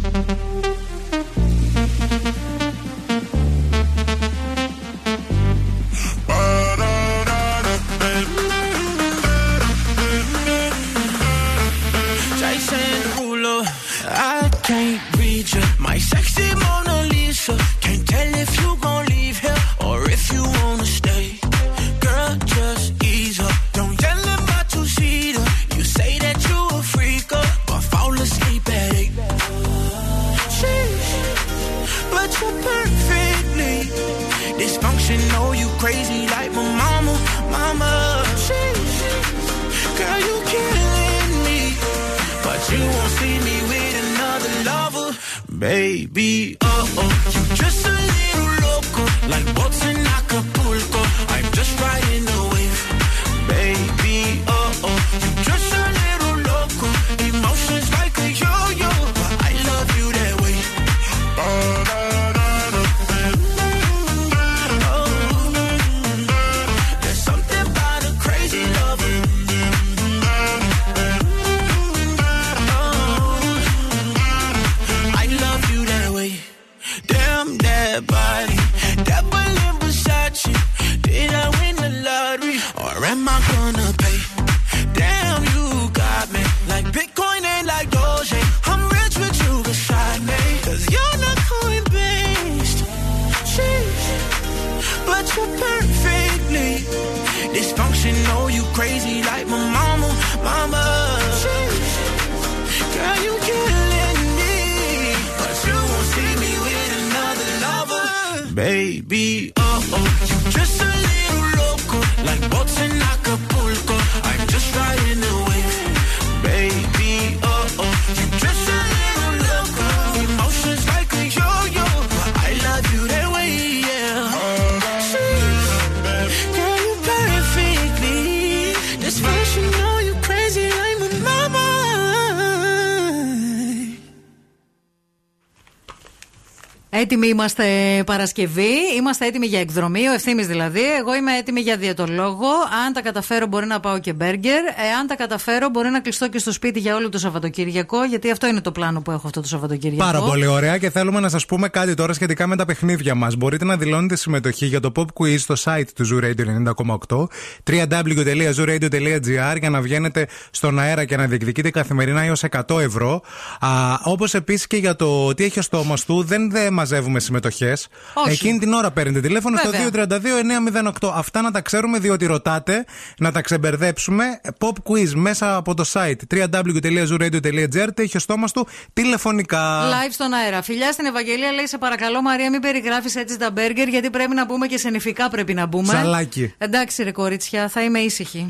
Έτοιμοι είμαστε Παρασκευή, είμαστε έτοιμοι για εκδρομή, ο ευθύνη δηλαδή. Εγώ είμαι έτοιμη για διαιτολόγο. Αν τα καταφέρω, μπορεί να πάω και μπέργκερ. Εάν τα καταφέρω, μπορεί να κλειστώ και στο σπίτι για όλο το Σαββατοκύριακο, γιατί αυτό είναι το πλάνο που έχω αυτό το Σαββατοκύριακο. Πάρα πολύ ωραία και θέλουμε να σας πούμε κάτι τώρα σχετικά με τα παιχνίδια μας. Μπορείτε να δηλώνετε συμμετοχή για το pop quiz στο site του Zoo Radio 90,8 www.zooradio.gr για να βγαίνετε στον αέρα και να διεκδικείτε καθημερινά έως 100 ευρώ. Όπως επίσης και για το τι έχει ο στόμα του, δεν δε μαζεύουμε συμμετοχές. Όχι. Εκείνη την ώρα παίρνετε τηλέφωνο Βέβαια. στο 232-908. Αυτά να τα ξέρουμε διότι ρωτάτε, να τα ξεμπερδέψουμε. Pop quiz μέσα από το site www.zooradio.gr έχει ο στόμα του τηλεφωνικά. Live στον αέρα. Φιλιά στην Ευαγγελία λέει: Σε παρακαλώ, Μαρία, μην περιγράφεις έτσι τα μπέργκερ, γιατί πρέπει να μπούμε και σε νηφικά πρέπει να μπούμε. Σαλάκι. Εντάξει, ρε κορίτσια, θα είμαι ήσυχη.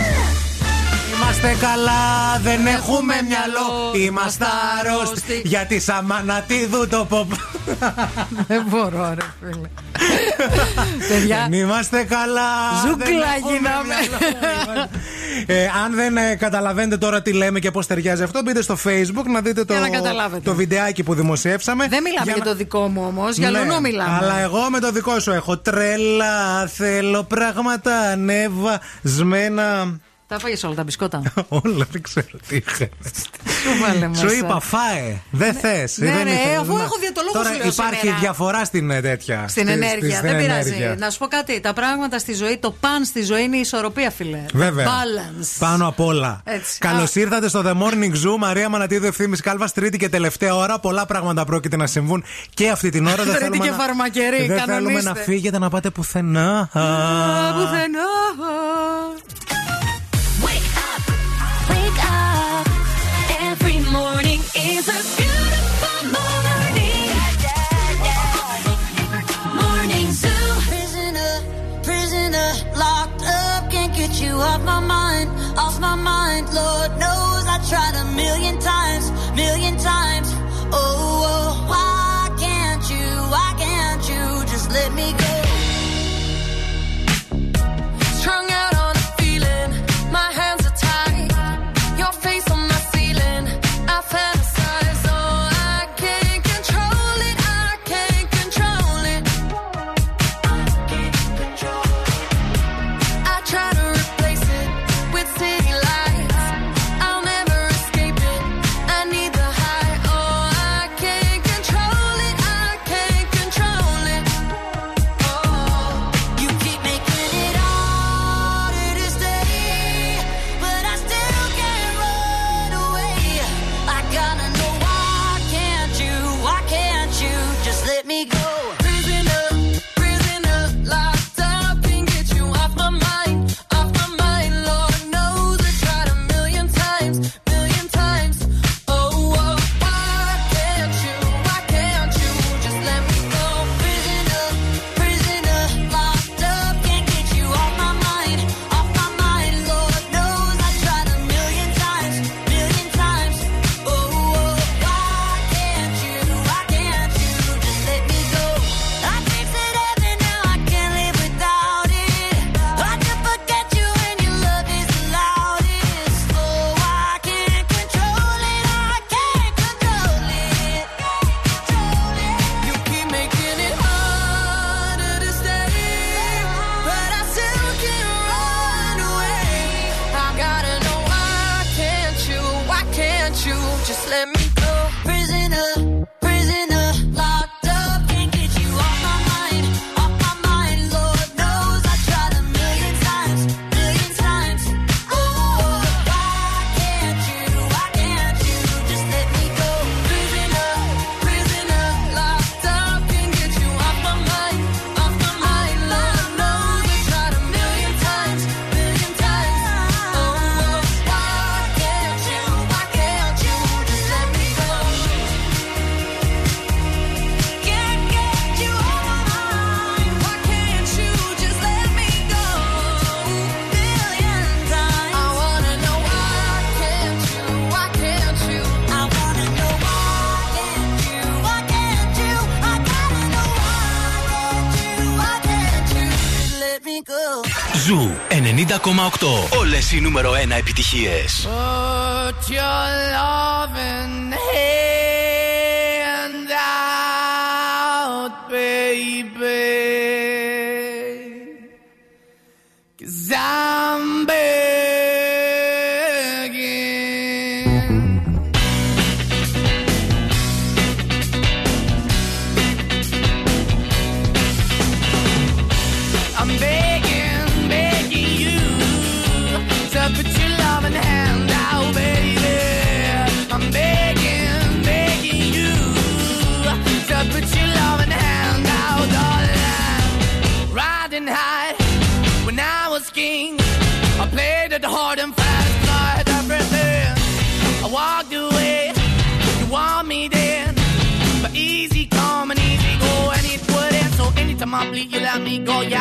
Είμαστε καλά, δεν έχουμε μυαλό. Είμαστε άρρωστοι. Γιατί σαν μανατίδου το ποπ. Δεν μπορώ, ρε φίλε. Παιδιά. Δεν είμαστε καλά. Ζούγκλα δεν έχουμε γίναμε. μυαλό. Ε, αν δεν ε, καταλαβαίνετε τώρα τι λέμε και πώς ταιριάζει αυτό, μπείτε στο Facebook να δείτε το, Για να καταλάβετε. το βιντεάκι που δημοσιεύσαμε. Δεν μιλάμε για, να- το δικό μου όμως, για Ναι, λουνό μιλάμε. Αλλά εγώ με το δικό σου έχω τρέλα. Θέλω πράγματα ανεβασμένα. Τα φάγε όλα τα μπισκότα. Όλα δεν ξέρω τι είχα. Σου βάλε μέσα. Σου είπα, φάε. Δεν θες. ναι, ναι, αφού έχω διαιτολόγο Τώρα σου λέω υπάρχει σήμερα. διαφορά στην ε, τέτοια. Στην στη- ενέργεια. στη- δεν στην πειράζει. ενέργεια. Να σου πω κάτι. Τα πράγματα στη ζωή, το παν στη ζωή είναι η ισορροπία, φιλέ. Βέβαια. Balance. Πάνω απ' όλα. Έτσι. Καλώς Α. ήρθατε στο The Morning Zoo. Μαρία Μανατίδου, ευθύνη Κάλβα, τρίτη και τελευταία ώρα. Πολλά πράγματα πρόκειται να συμβούν και αυτή την ώρα. Δεν Τρίτη θέλουμε και να- φαρμακερή, Δεν θέλουμε κανονίστε. να φύγετε να πάτε πουθενά. Α, Πουθενά. Million times, Όλες οι νούμερο 1 επιτυχίες. Put your loving hand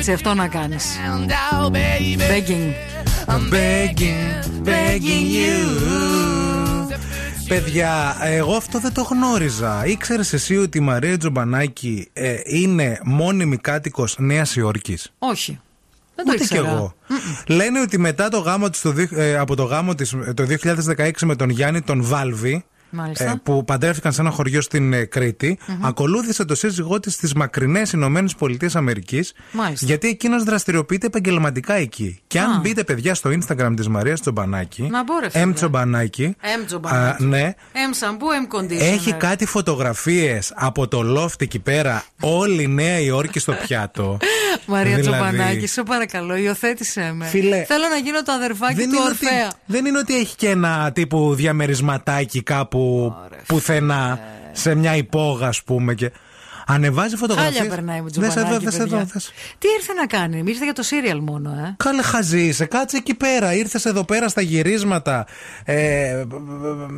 Έτσι αυτό να κάνεις Begging I'm begging, begging you Παιδιά, εγώ αυτό δεν το γνώριζα. Ήξερες εσύ ότι η Μαρία Τζομπανάκη ε, είναι μόνιμη κάτοικος Νέας Υόρκης; Όχι. Δεν το Ούτε κι ήξερα. εγώ. Λένε ότι μετά το γάμο της, το, δι- ε, από το γάμο της ε, το 2016 με τον Γιάννη τον Βάλβη, Μάλιστα. Ε, που παντρεύτηκαν σε ένα χωριό στην ε, κρητη ακολούθησε το σύζυγό της στις μακρινές Ηνωμένες Πολιτείες Αμερικής. Μάλιστα. Γιατί εκείνος δραστηριοποιείται επαγγελματικά εκεί. Και αν Α. μπείτε, παιδιά, στο Instagram της Μαρίας Τσομπανάκη. Να μπω, ρε φίλε. M Τσομπανάκη. Εμ τζομπανάκι. α, ναι. Εμ σαμπού, εμ conditioner. Έχει κάτι φωτογραφίες από το loft εκεί πέρα. Όλη η Νέα Υόρκη στο πιάτο. Μαρία Δηλαδή, Τζομπανάκη, σε παρακαλώ, υιοθέτησέ με. Φίλε, Θέλω να γίνω το αδερφάκι του είναι ότι, Ορφέα. δεν είναι ότι έχει και ένα τύπου διαμερισματάκι κάπου πουθενά σε μια υπόγα, ας πούμε. Και ανεβάζει φωτογραφίες. Χάλια περνάει με Δες εδώ, τζομπανάκι. δες παιδιά. εδώ, δες. Τι ήρθε να κάνει, ήρθε για το σύριαλ μόνο, ε. Κάλε χαζή είσαι, κάτσε εκεί πέρα. Ήρθες εδώ πέρα στα γυρίσματα. Ε,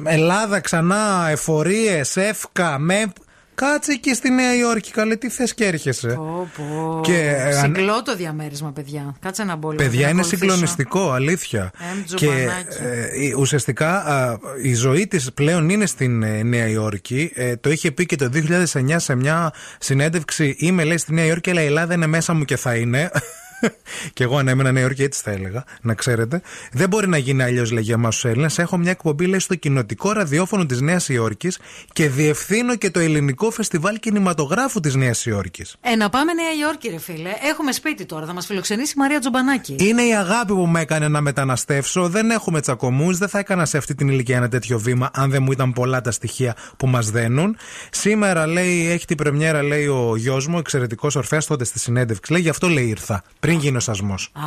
Ελλάδα ξανά, εφορίες, εύκα, με. Κάτσε εκεί στη Νέα Υόρκη, καλέ, τι θες και έρχεσαι. Πω, πω. Και, ε, αν- Συγκλώ το διαμέρισμα, παιδιά. Κάτσε να μπω λίγο, Παιδιά να είναι ακολουθήσω. συγκλονιστικό, αλήθεια. Εμ, και τζομπανάκι. ε, η- ουσιαστικά α, η ζωή της πλέον είναι στην ε, Νέα Υόρκη. Ε, το είχε πει και το 2009 σε μια συνέντευξη. Είμαι λέει στη Νέα Υόρκη, αλλά η Ελλάδα είναι μέσα μου και θα είναι. και εγώ αν έμενα Νέα Υόρκη έτσι θα έλεγα, να ξέρετε. Δεν μπορεί να γίνει αλλιώς, λέει για εμάς τους Έλληνες. Έχω μια εκπομπή, λέει, στο κοινοτικό ραδιόφωνο της Νέας Υόρκης και διευθύνω και το ελληνικό φεστιβάλ κινηματογράφου της Νέας Υόρκης. Ε, να πάμε Νέα Υόρκη, ρε φίλε. Έχουμε σπίτι τώρα. Θα μας φιλοξενήσει η Μαρία Τζομπανάκη. Είναι η αγάπη που με έκανε να μεταναστεύσω. Δεν έχουμε τσακωμούς. Δεν θα έκανα σε αυτή την ηλικία ένα τέτοιο βήμα, αν δεν μου ήταν πολλά τα στοιχεία που μας δένουν. Σήμερα λέει, έχει την πρεμιέρα, λέει ο γιος μου, εξαιρετικός ορφαία τότε στη συνέντευξη. Λέει, γι' αυτό λέει ήρθα. Πριν γίνει ο σασμός. Α.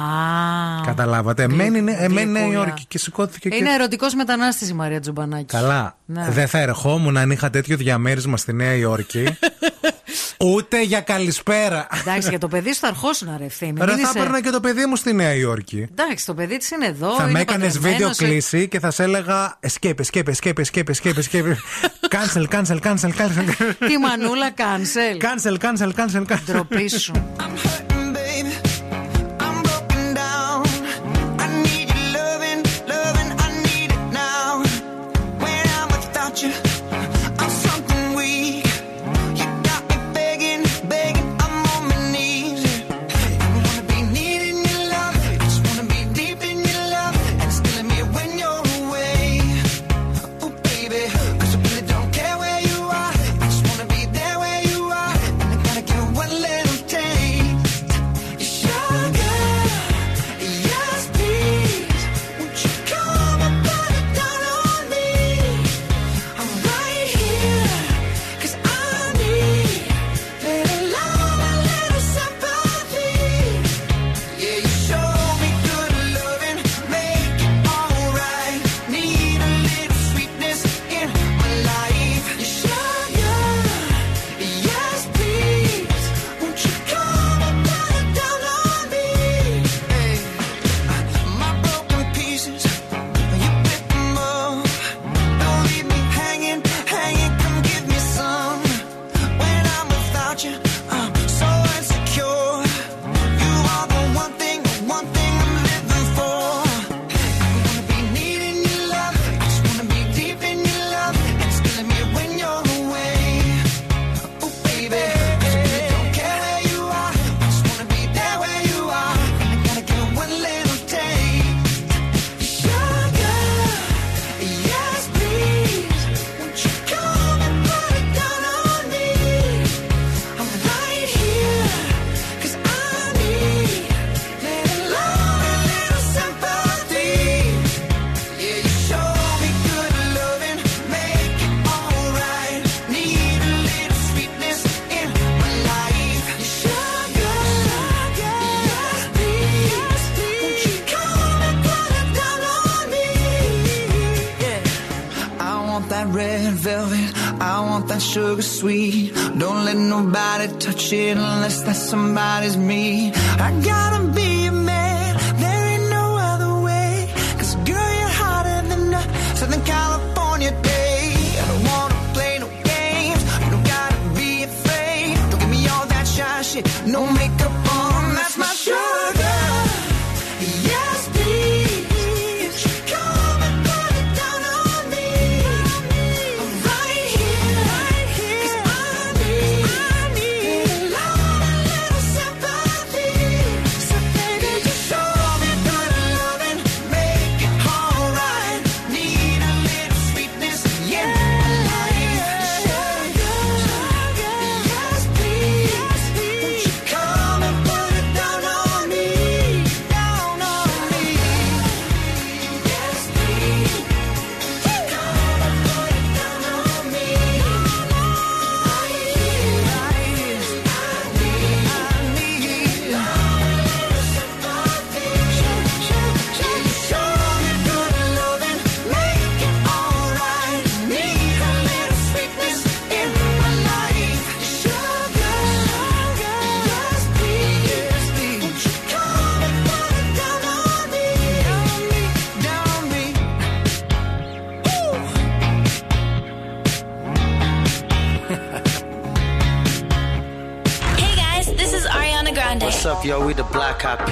Καταλάβατε. Εμένη είναι εμένη Νέα γλυκούλα. Υόρκη και σηκώθηκε και. Είναι ερωτικός μετανάστης η Μαρία Τζομπανάκη. Καλά. Ναι. Δεν θα ερχόμουν αν είχα τέτοιο διαμέρισμα στη Νέα Υόρκη. Ούτε για καλησπέρα. Εντάξει, για το παιδί σου θα αρχώσουν να ρευθεί. Μην Ρε, θα είσαι- έπαιρνα και το παιδί μου στη Νέα Υόρκη. Εντάξει, το παιδί της είναι εδώ. Θα είναι με έκανες βίντεο παντρεμένος, ε- κλίση και θα σε έλεγα escape, escape, escape, escape, escape, escape. Cancel, cancel, cancel, cancel. Τη μανούλα cancel. Cancel, cancel, cancel, cancel. Ντροπή σου. not as me.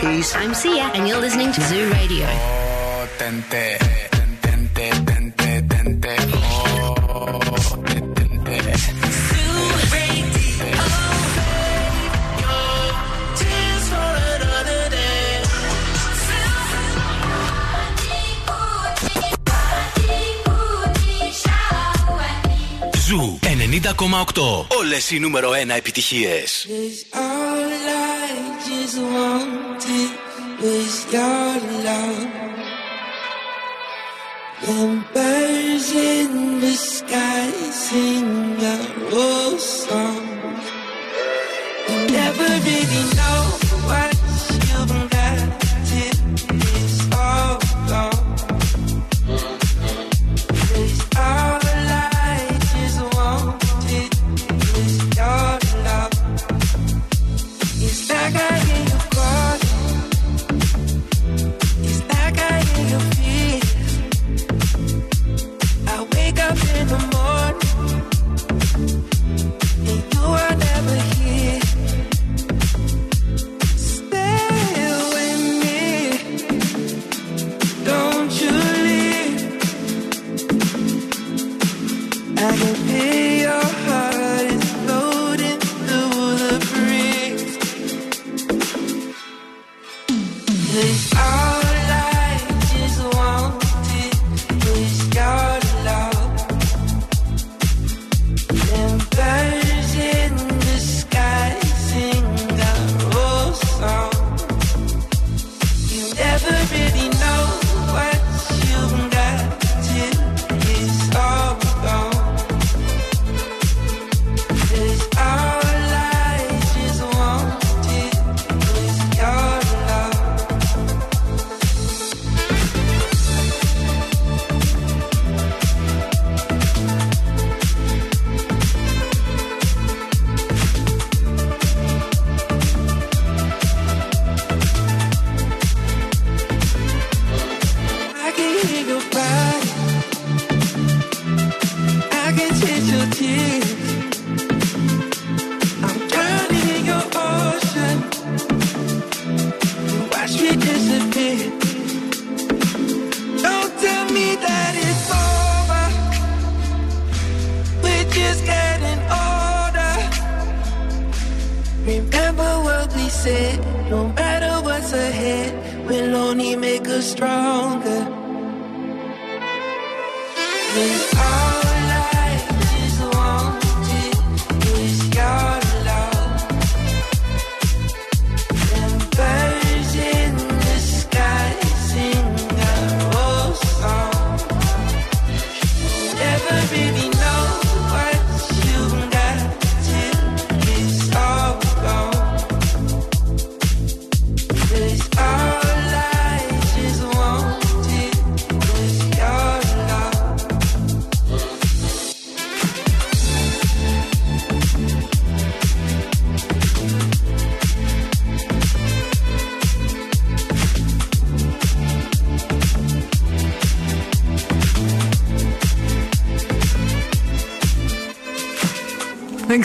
Black Eyed Peas. I'm Sia, and you're listening to Zoo Radio. Oh, tente, tente, tente, tente. Oh, tente. Tears for another day. Ζου 90,8. Όλες οι νούμερο 1 επιτυχίες. Yeah.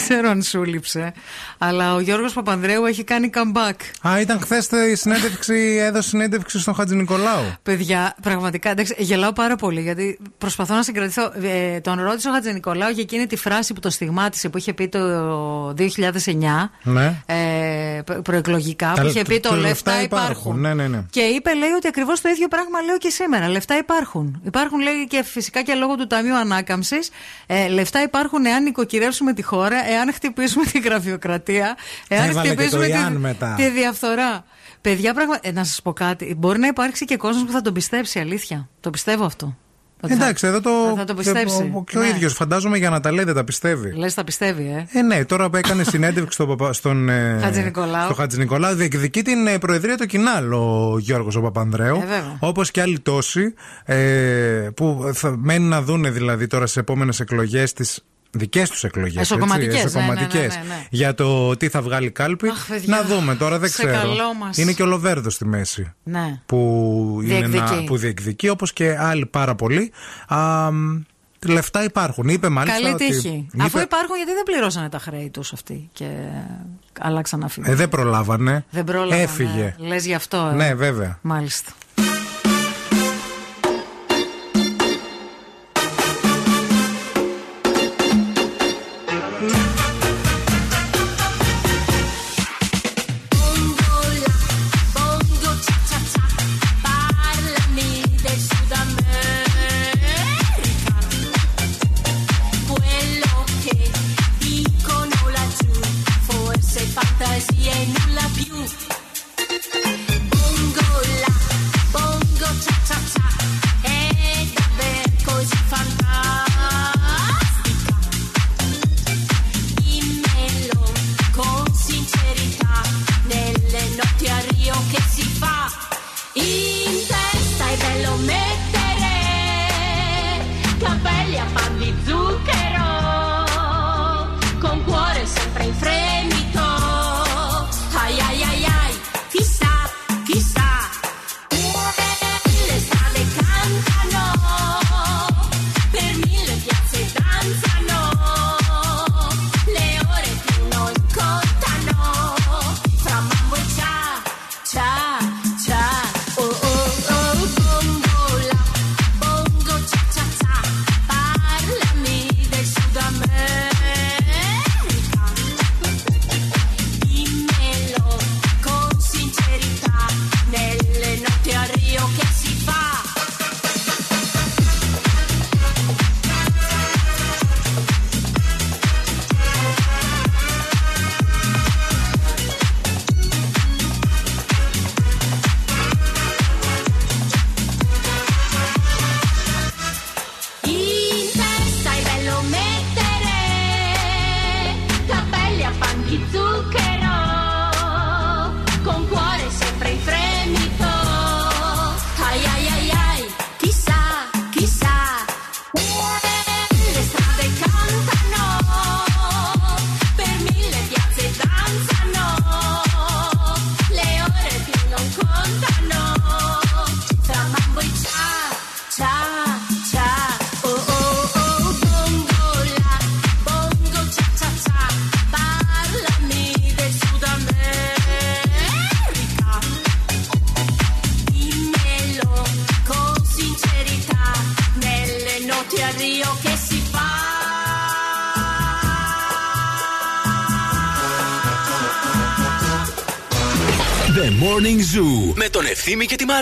Ξέρω αν σου λείψε. Αλλά ο Γιώργος Παπανδρέου έχει κάνει comeback. Α, ήταν χθες η συνέντευξη, έδωσε συνέντευξη στον Χατζη Νικολάου. Παιδιά, πραγματικά εντάξει, γελάω πάρα πολύ γιατί προσπαθώ να συγκρατηθώ. Ε, τον ρώτησε ο Χατζη Νικολάου για εκείνη τη φράση που το στιγμάτισε που είχε πει το 2009 Ναι. ε, προ- προεκλογικά. Τα- που είχε πει το- το, το λεφτά, λεφτά υπάρχουν. υπάρχουν. Ναι, ναι, ναι. Και είπε, λέει, ότι ακριβώς το ίδιο πράγμα λέω και σήμερα. Λεφτά υπάρχουν. Υπάρχουν, λέει, και φυσικά και λόγω του Ταμείου Ανάκαμψης. Ε, λεφτά υπάρχουν εάν νοικοκυρεύσουμε τη χώρα, εάν χτυπήσουμε τη γραφειοκρατία, εάν Έβαλε και χτυπήσουμε το τη, Ιάν μετά. τη διαφθορά. Παιδιά, πραγμα... ε, να σας πω κάτι. Μπορεί να υπάρξει και κόσμος που θα τον πιστέψει, αλήθεια. Το πιστεύω αυτό. Ότι θα- Εντάξει, εδώ το. θα το πιστέψει. Και ο Ναι. ίδιος, φαντάζομαι για να τα λέει, δεν τα πιστεύει. Λες, τα πιστεύει, ε. Ε, ναι, τώρα που έκανε συνέντευξη στον, Παπα- στον ε, Χατζη Νικολάου. στο Χατζη Νικολάου, διεκδικεί την ε, προεδρία του Κινάλ ο Γιώργος ο Παπανδρέου. Ε, βέβαια. Όπως και άλλοι τόσοι ε, που θα μένει να δούνε δηλαδή τώρα στι επόμενες εκλογές τις δικές τους εκλογές. Εσωκομματικές, ναι, ναι, ναι, ναι, ναι. Για το τι θα βγάλει κάλπη. Αχ, παιδιά, να δούμε τώρα, δεν σε ξέρω. καλό μας. Είναι και ο Λοβέρδο στη μέση. Ναι. Που, είναι Διεκδικεί. ένα, που διεκδικεί, όπως και άλλοι πάρα πολλοί. Α, μ, λεφτά υπάρχουν. Είπε μάλιστα. Καλή ότι- τύχη. είπε- Αφού υπάρχουν, γιατί δεν πληρώσανε τα χρέη τους αυτοί και αλλάξαν αφήνει. Ε, δεν προλάβανε. Δεν πρόλαβαν. Έφυγε. Λες γι' αυτό. ε. Ναι, βέβαια. Μάλιστα.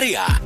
Ευθύμη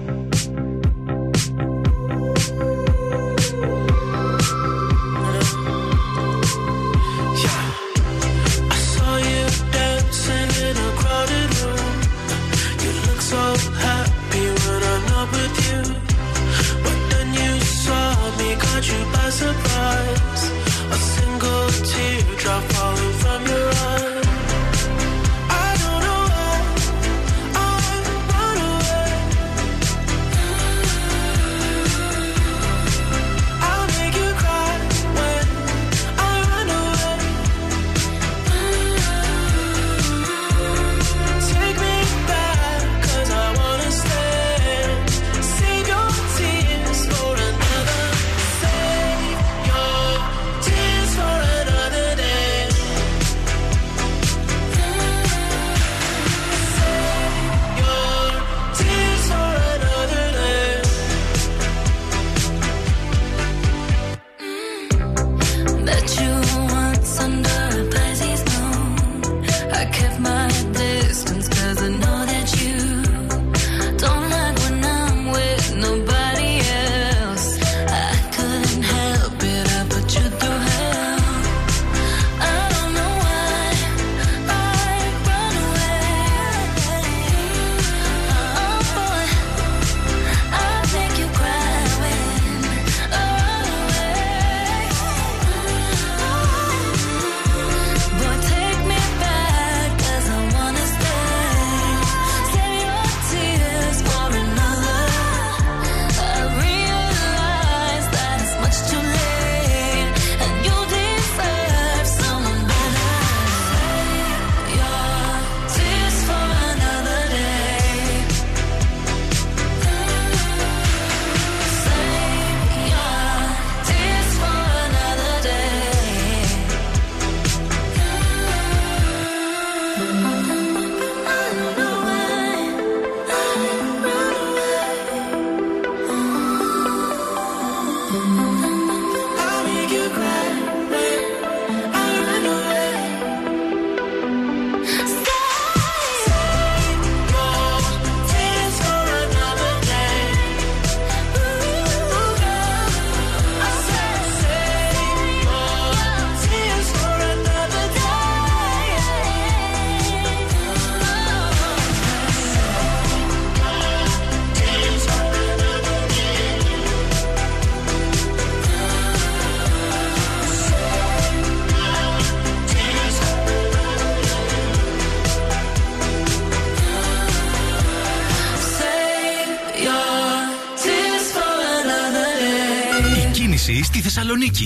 Θεσσαλονίκη.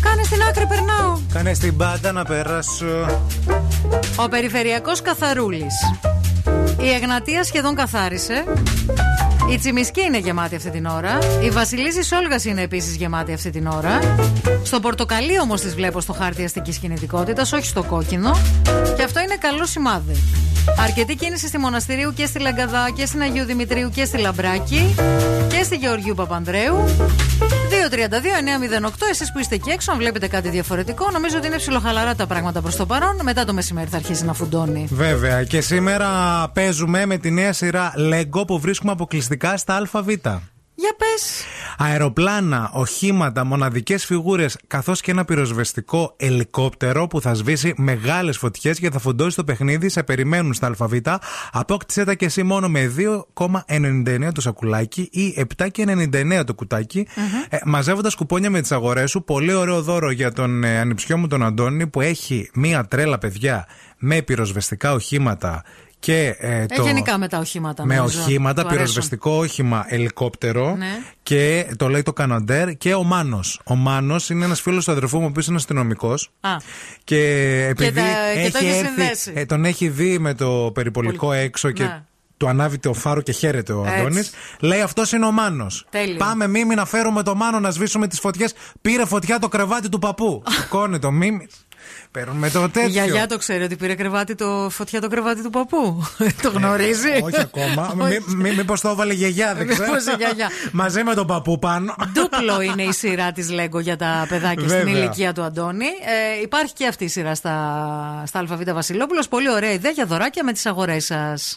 Κάνε στην άκρη, περνάω. Κάνε στην πάντα να περάσω. Ο περιφερειακός καθαρούλης. Η Εγνατία σχεδόν καθάρισε. Η Τσιμισκή είναι γεμάτη αυτή την ώρα. Η Βασιλίση Σόλγας είναι επίσης γεμάτη αυτή την ώρα. Στο πορτοκαλί όμως τις βλέπω στο χάρτη αστικής κινητικότητας, όχι στο κόκκινο. Και αυτό είναι καλό σημάδι. Αρκετή κίνηση στη Μοναστηρίου και στη Λαγκαδά και στην Αγίου Δημητρίου και στη Λαμπράκη και στη Γεωργίου Παπανδρέου. 232-908, εσείς που είστε εκεί έξω, αν βλέπετε κάτι διαφορετικό, νομίζω ότι είναι ψιλοχαλαρά τα πράγματα προς το παρόν. Μετά το μεσημέρι θα αρχίσει να φουντώνει. Βέβαια. Και σήμερα παίζουμε με τη νέα σειρά Lego που βρίσκουμε αποκλειστικά στα ΑΒ. Για πες. Αεροπλάνα, οχήματα, μοναδικές φιγούρες καθώς και ένα πυροσβεστικό ελικόπτερο που θα σβήσει μεγάλες φωτιές και θα φουντώσει το παιχνίδι σε περιμένουν στα ΑΒ. Απόκτησέ τα και εσύ μόνο με 2,99 το σακουλάκι ή 7,99 το κουτάκι. Ε, μαζεύοντας κουπόνια με τις αγορές σου, πολύ ωραίο δώρο για τον ε, ανιψιό μου τον Αντώνη που έχει μία τρέλα παιδιά με πυροσβεστικά οχήματα και ε, Ε, το... γενικά με τα οχήματα. Με νομίζω. οχήματα, Του αρέσουν. πυροσβεστικό όχημα, ελικόπτερο Ναι. και το λέει το Κανοντέρ και ο Μάνος. Ο Μάνος είναι ένας φίλος του αδερφού μου, ο οποίος είναι αστυνομικός. Α, Και επειδή τα- και το έχει έχει έρθει, συνδέσει. ε, τον έχει δει με το περιπολικό έξω και Ναι. του ανάβει το φάρο και χαίρεται ο Έτσι. Αντώνης. Λέει αυτός είναι ο Μάνος. Τέλειο. Πάμε μίμη να φέρουμε το Μάνο να σβήσουμε τις φωτιές. Πήρε φωτιά το κρεβάτι του παππού. Σηκώνει το μίμη. Παίρνουμε το τέτοιο. η γιαγιά το ξέρει ότι πήρε κρεβάτι το φωτιά το κρεβάτι του παππού. το γνωρίζει. Ε, όχι ακόμα. Μη, μήπως το έβαλε η γιαγιά, δεν ξέρω. Μήπως η γιαγιά. Μαζί με τον παππού πάνω. Ντούπλο είναι η σειρά της Λέγκο για τα παιδάκια στην Βέβαια. ηλικία του Αντώνη. Ε, υπάρχει και αυτή η σειρά στα, στα ΑΒ Βασιλόπουλος. Πολύ ωραία ιδέα για δωράκια με τις αγορές σας.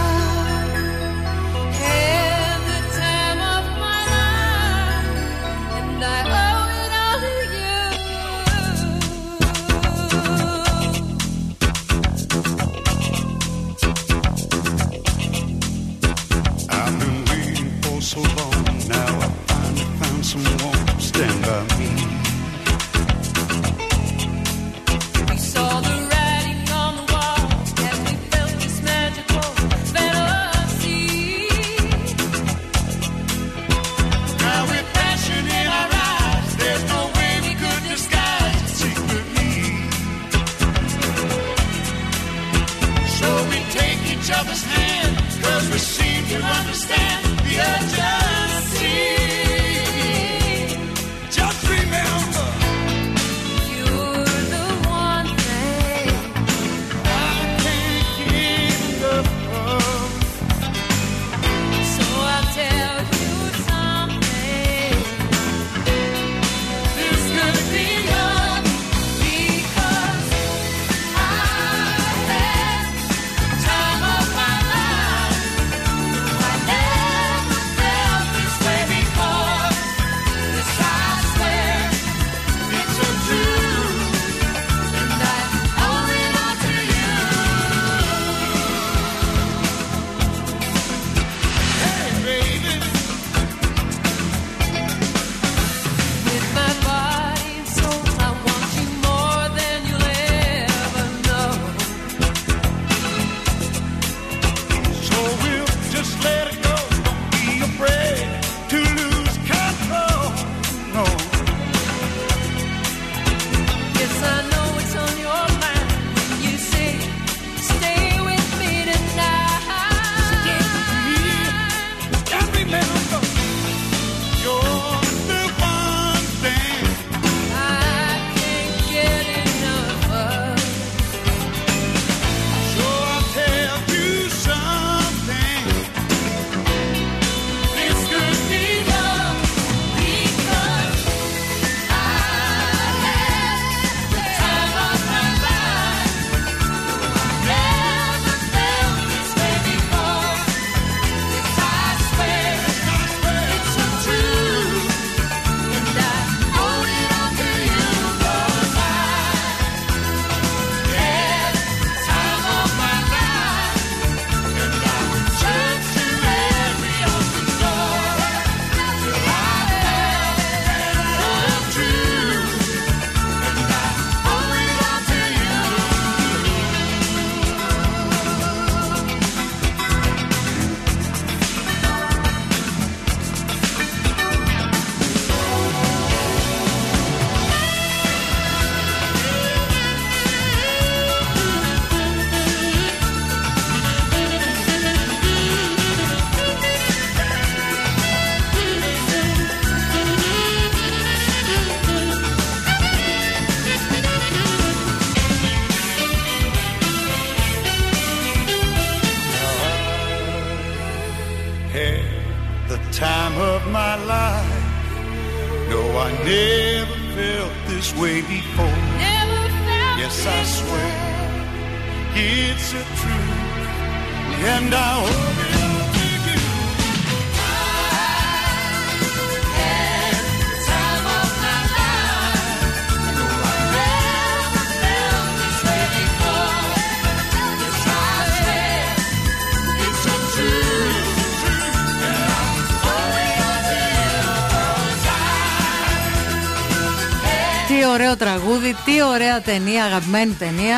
Ωραία ταινία, αγαπημένη ταινία.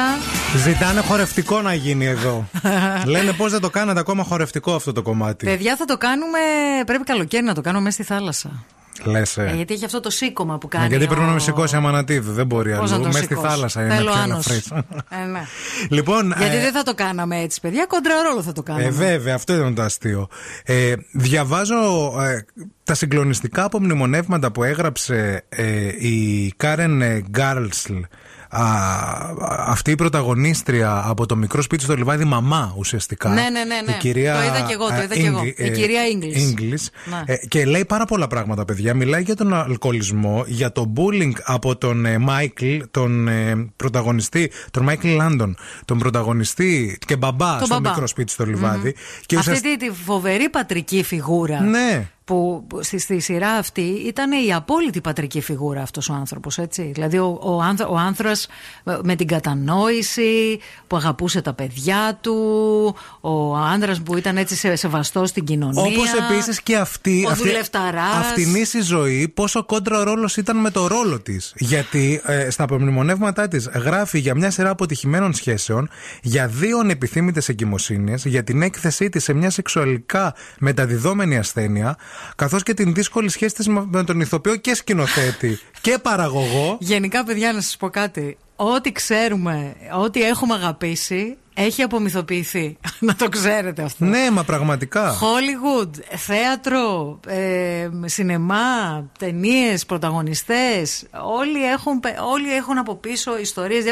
Ζητάνε χορευτικό να γίνει εδώ. Λένε πώς δεν το κάνατε ακόμα χορευτικό αυτό το κομμάτι; Παιδιά, θα το κάνουμε. Πρέπει καλοκαίρι να το κάνουμε μέσα στη θάλασσα. Λες, ε. ε γιατί έχει αυτό το σήκωμα που ε, κάνει. Γιατί πρέπει να με σηκώσει αμανατίδου. Δεν μπορεί αλλού. Μέσα στη θάλασσα είναι να. Ναι, ναι. Λοιπόν, Γιατί ε, δεν θα το κάναμε έτσι, παιδιά. Κοντραρόλο θα το ε, κάναμε. Ε, βέβαια, αυτό ήταν το αστείο. Ε, διαβάζω τα συγκλονιστικά απομνημονεύματα που έγραψε η Κάρεν Γκρασλ α, αυτή η πρωταγωνίστρια από το μικρό σπίτι στο λιβάδι, μαμά ουσιαστικά. Ναι, ναι, ναι, ναι. Η κυρία, Το είδα κι εγώ, το α, είδα κι εγώ. Ίνγκλ- Η ε, κυρία Ίνγκαλς. Ίνγκαλς. Ναι. Ε, και λέει πάρα πολλά πράγματα, παιδιά. Μιλάει για τον αλκοολισμό, για το bullying από τον ε, Μάικλ, τον ε, πρωταγωνιστή, τον Μάικλ Λάντον, τον πρωταγωνιστή και μπαμπά Τον στο μπαμπά. μικρό σπίτι στο λιβάδι. Και Αυτή ουσιαστικά- τη, τη φοβερή πατρική φιγούρα. Ναι. Που που στη, στη σειρά αυτή ήταν η απόλυτη πατρική φιγούρα αυτός ο άνθρωπος, έτσι. Δηλαδή ο, ο, άνθρω- ο άντρας με- με την κατανόηση, που αγαπούσε τα παιδιά του, ο άνδρας που ήταν έτσι σε, σεβαστός στην κοινωνία. Όπως επίσης και αυτή. Ο αυτή δουλευταράς. Αυτήν η ζωή, πόσο κόντρα ο ρόλος ήταν με το ρόλο της. Γιατί ε, στα απομνημονεύματά της γράφει για μια σειρά αποτυχημένων σχέσεων, για δύο ανεπιθύμητες εγκυμοσύνες, για την έκθεσή της σε μια σεξουαλικά μεταδιδόμενη ασθένεια, καθώς και την δύσκολη σχέση της με τον ηθοποιό και σκηνοθέτη και παραγωγό. Γενικά, παιδιά, να σας πω κάτι. Ό,τι ξέρουμε, ό,τι έχουμε αγαπήσει, έχει απομυθοποιηθεί. να το ξέρετε αυτό. Ναι, μα πραγματικά. Hollywood, θέατρο, ε, σινεμά, ταινίες, πρωταγωνιστές. Όλοι έχουν, πε- όλοι έχουν από πίσω ιστορίες.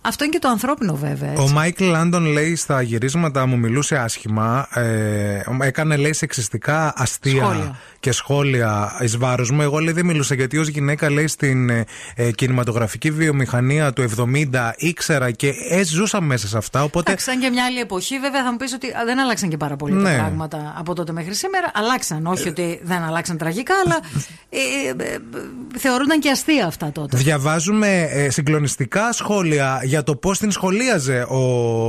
Αυτό είναι και το ανθρώπινο, βέβαια. Έτσι. Ο Μάικλ Λάντον λέει στα γυρίσματα μου μιλούσε άσχημα. Ε, έκανε λέει σεξιστικά αστεία Σχόλια. Και σχόλια εις βάρος μου. Εγώ λέει δεν μιλούσα γιατί ως γυναίκα λέει στην ε, ε, κινηματογραφική βιομηχανία του 70 ήξερα και ε, ζούσα μέσα σε αυτά. Οπότε Εντάξει, σαν και μια άλλη εποχή, βέβαια θα μου πεις ότι α, δεν άλλαξαν και πάρα πολύ Ναι. τα πράγματα από τότε μέχρι σήμερα. Αλλάξαν. Όχι ότι δεν αλλάξαν τραγικά, αλλά ε, ε, ε, θεωρούνταν και αστεία αυτά τότε. Διαβάζουμε ε, συγκλονιστικά σχόλια για το πώς την σχολίαζε ο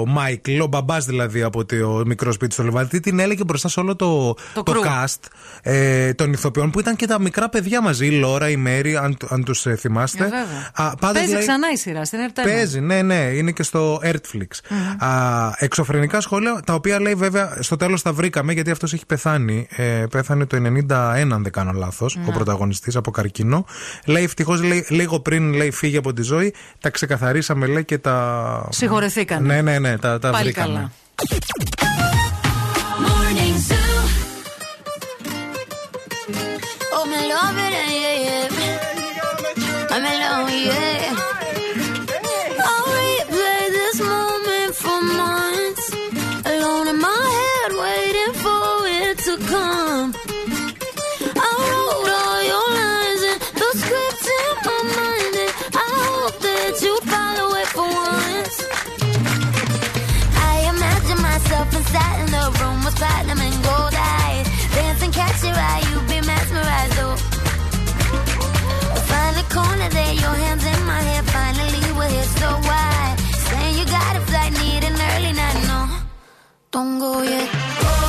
Μάικλ, ο μπαμπάς δηλαδή από το μικρό σπίτι στο Λεβάδι. Τι την έλεγε μπροστά σε όλο το, Το το crew. cast ε, των ηθοποιών που ήταν και τα μικρά παιδιά μαζί. Η Λόρα, η Μέρη, αν, αν τους θυμάστε. Ε, βέβαια. Α, πάντως Παίζει λέει- ξανά η σειρά στην Ερτένα. Παίζει, ναι, ναι, είναι και στο Earthflix. Α, εξωφρενικά σχόλια, τα οποία λέει βέβαια στο τέλος τα βρήκαμε γιατί αυτός έχει πεθάνει. Ε, πέθανε το 91, αν δεν κάνω λάθος, Ναι. ο πρωταγωνιστής από καρκίνο. Λέει ευτυχώς λίγο πριν λέει, φύγει από τη ζωή, τα ξεκαθαρίσαμε λέει και τα. Συγχωρεθήκανε. Ναι, ναι, ναι, τα, τα Πάλι βρήκαμε. καλά. Morning Zoo. I'm in love, yeah, yeah. I'm in love, yeah. Don't go yet.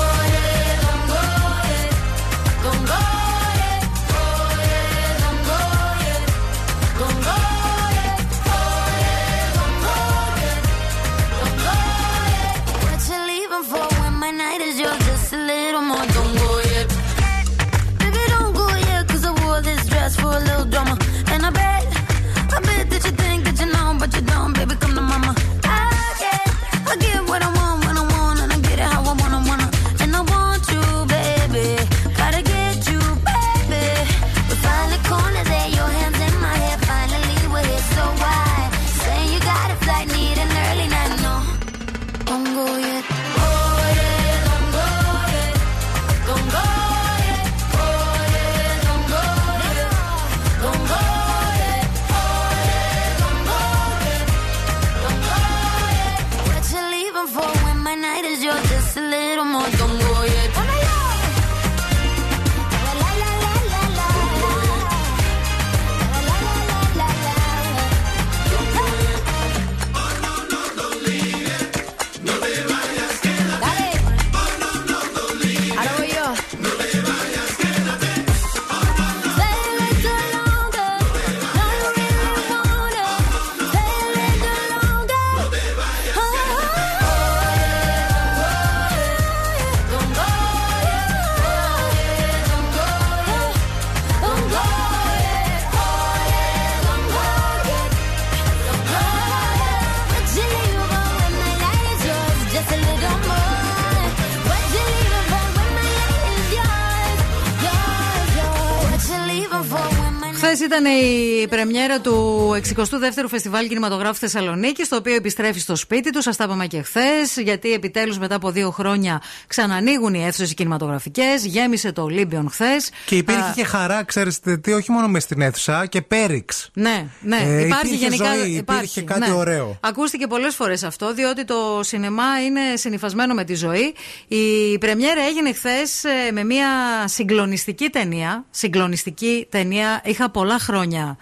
Ήταν η πρεμιέρα του 62ου Φεστιβάλ Κινηματογράφου Θεσσαλονίκης, το οποίο επιστρέφει στο σπίτι του. Σας τα είπαμε και χθες, γιατί επιτέλους μετά από δύο χρόνια ξανανοίγουν οι αίθουσες κινηματογραφικές. Γέμισε το Ολύμπιον χθες. Και υπήρχε και χαρά, ξέρετε τι, όχι μόνο μες στην αίθουσα, και πέριξ. Ναι, ναι. Ε, υπάρχει υπήρχε γενικά. ζωή, υπάρχει, υπήρχε κάτι ναι. ωραίο. Ακούστηκε πολλές φορές αυτό, διότι το σινεμά είναι συνυφασμένο με τη ζωή. Η πρεμιέρα έγινε χθες με μια συγκλονιστική ταινία. Συγκλονιστική ταινία. Είχα πολλά χρόνια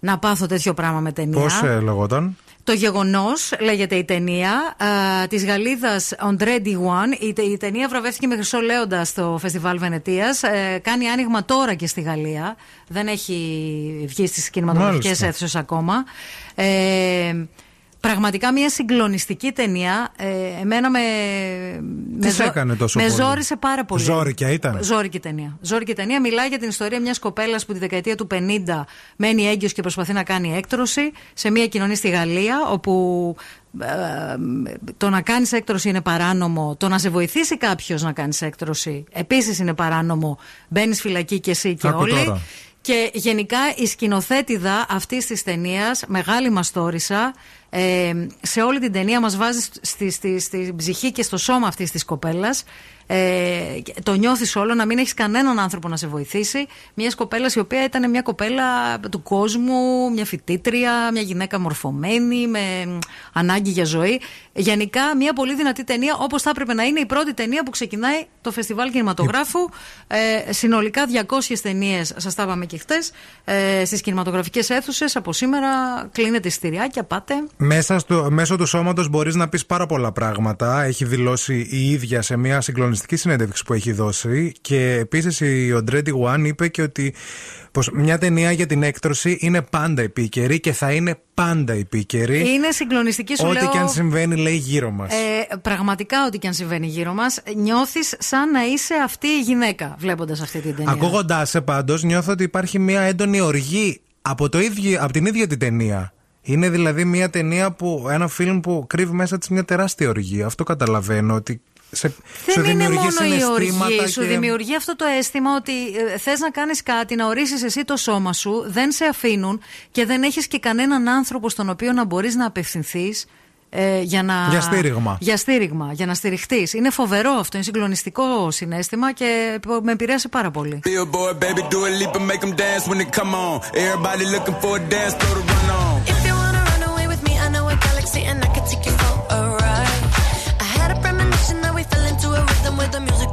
να πάθω τέτοιο πράγμα με ταινία. Πώς ε, λεγόταν; Το γεγονός λέγεται η ταινία της Γαλλίδας André Diwan. Η, τε- η ταινία βραβεύτηκε με χρυσό λέοντα στο φεστιβάλ Βενετίας. κάνει άνοιγμα τώρα και στη Γαλλία. Δεν έχει βγει στις κινηματογραφικές Μάλιστα. αίθουσες ακόμα. Ε, πραγματικά μια συγκλονιστική ταινία. Ε, εμένα με. Τι με, σε έκανε τόσο με πολύ; ζόρισε πάρα πολύ. Ζόρικια ήταν; Ζόρικη ταινία. Ζόρικη ταινία. Μιλάει για την ιστορία μιας κοπέλας που τη δεκαετία του 50 μένει έγκυος και προσπαθεί να κάνει έκτρωση σε μια κοινωνία στη Γαλλία, όπου ε, το να κάνεις έκτρωση είναι παράνομο. Το να σε βοηθήσει κάποιος να κάνεις έκτρωση επίσης είναι παράνομο. Μπαίνεις φυλακή και εσύ και Άκου όλοι. τώρα. Και γενικά η σκηνοθέτηδα αυτής της ταινίας, μεγάλη μαστόρισα, ε, σε όλη την ταινία μας βάζει στη, στη, στη ψυχή και στο σώμα αυτής της κοπέλας. Ε, και το νιώθεις όλο να μην έχεις κανέναν άνθρωπο να σε βοηθήσει. Μιας κοπέλας η οποία ήταν μια κοπέλα του κόσμου, μια φοιτήτρια, μια γυναίκα μορφωμένη, με μ, ανάγκη για ζωή. Γενικά μια πολύ δυνατή ταινία, όπως θα έπρεπε να είναι η πρώτη ταινία που ξεκινάει το φεστιβάλ κινηματογράφου. Ε, συνολικά 200 ταινίες, σας τα είπαμε και χτες, ε, στις κινηματογραφικές αίθουσες. Από σήμερα κλείνετε εισιτηριάκια, πάτε. Μέσα στο, μέσω του σώματος μπορείς να πεις πάρα πολλά πράγματα. Έχει δηλώσει η ίδια σε μια συγκλονιστική συνέντευξη που έχει δώσει. Και επίσης η Οντρέντι One είπε και ότι πως μια ταινία για την έκτρωση είναι πάντα επίκαιρη και θα είναι πάντα επίκαιρη. Είναι συγκλονιστική, σου Ό,τι λέω. και αν συμβαίνει, λέει γύρω μας. Ε, πραγματικά, ό,τι και αν συμβαίνει γύρω μας, νιώθεις σαν να είσαι αυτή η γυναίκα βλέποντας αυτή την ταινία. Ακούγοντάς σε πάντως, νιώθω ότι υπάρχει μια έντονη οργή από, το ίδιο, από την ίδια την ταινία. Είναι δηλαδή μια ταινία που, ένα φιλμ που κρύβει μέσα της μια τεράστια οργή. Αυτό καταλαβαίνω ότι σε, σου Δεν είναι δημιουργεί μόνο η συναισθήματα οργή. Σου και- δημιουργεί αυτό το αίσθημα ότι ε, θες να κάνεις κάτι, να ορίσει εσύ το σώμα σου, δεν σε αφήνουν και δεν έχεις και κανέναν άνθρωπο στον οποίο να μπορείς να απευθυνθείς. Ε, για, να... Για στήριγμα. Για στήριγμα, για να στηριχτείς. Είναι φοβερό αυτό, είναι συγκλονιστικό συνέστημα και με επηρέασε πάρα πολύ. the music,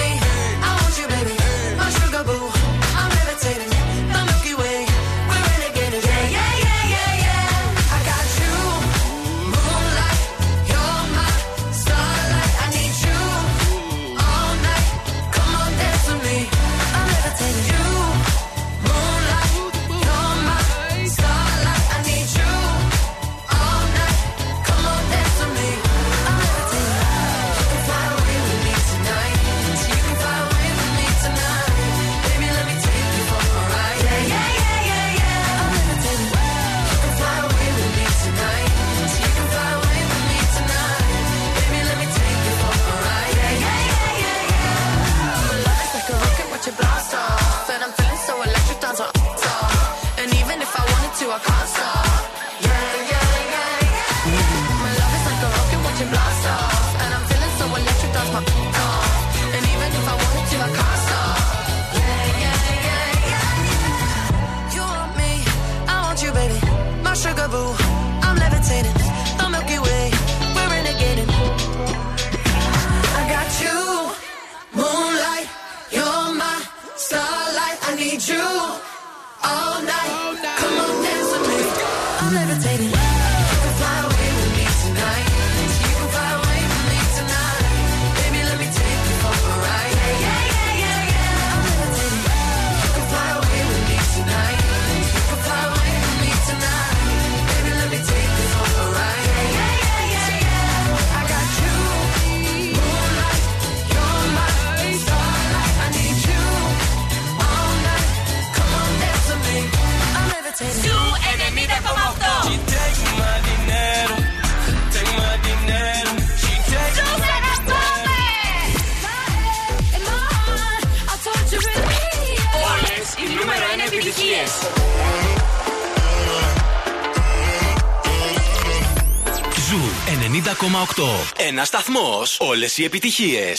Ένα σταθμό. Όλε οι επιτυχίε.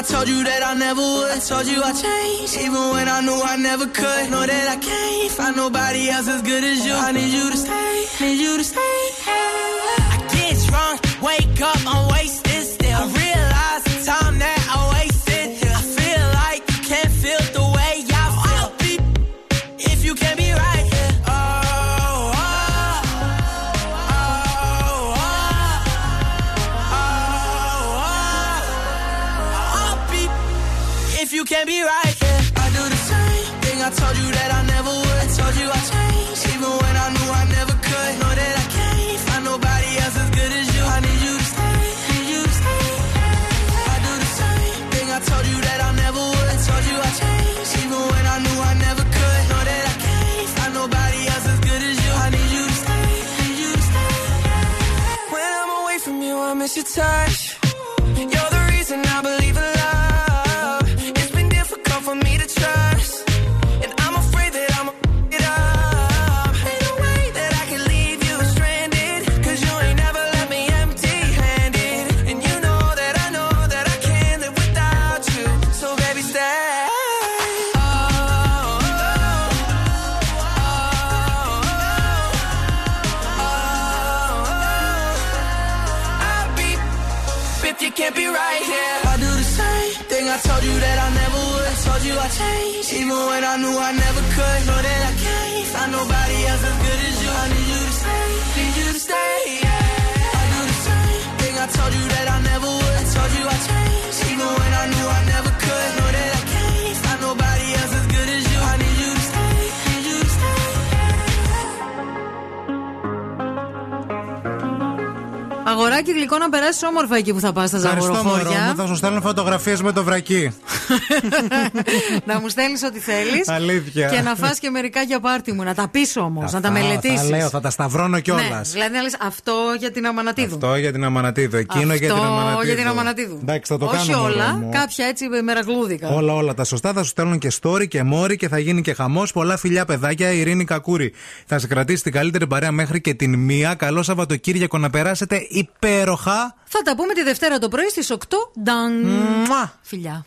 I told you that I never would. Told you I changed, even when I knew I never could. Know that I can't find nobody else as good as you. I need you to stay, need you to stay. όμορφα εκεί που θα πας στα Ζαγοροχώρια. Ευχαριστώ, μωρό. Θα σου στέλνω φωτογραφίες με το βρακί. να μου στέλνεις ό,τι θέλεις. Αλήθεια. Και να φά και μερικά για πάρτι μου. Να τα πει όμως, να τα μελετήσεις. Τα λέω, θα τα σταυρώνω κιόλας. Ναι, δηλαδή να λες αυτό για την Αμανατίδου. Αυτό για την Αμανατίδου. Εκείνο αυτό για την Αμανατίδου. για την Αμανατίδου. Εντάξει, θα το Όχι κάνουμε, όλα, μου. κάποια έτσι μεραγλούδικα. Όλα, όλα τα σωστά θα σου στέλνουν και story και μόρι και θα γίνει και χαμός. Πολλά φιλιά, παιδάκια. Ειρήνη Κακούρη θα σε κρατήσει την καλύτερη παρέα μέχρι και την μία. Καλό Σαββατοκύριακο να περάσετε υπέροχα. Θα τα πούμε τη Δευτέρα το πρωί στις 8. Φιλιά.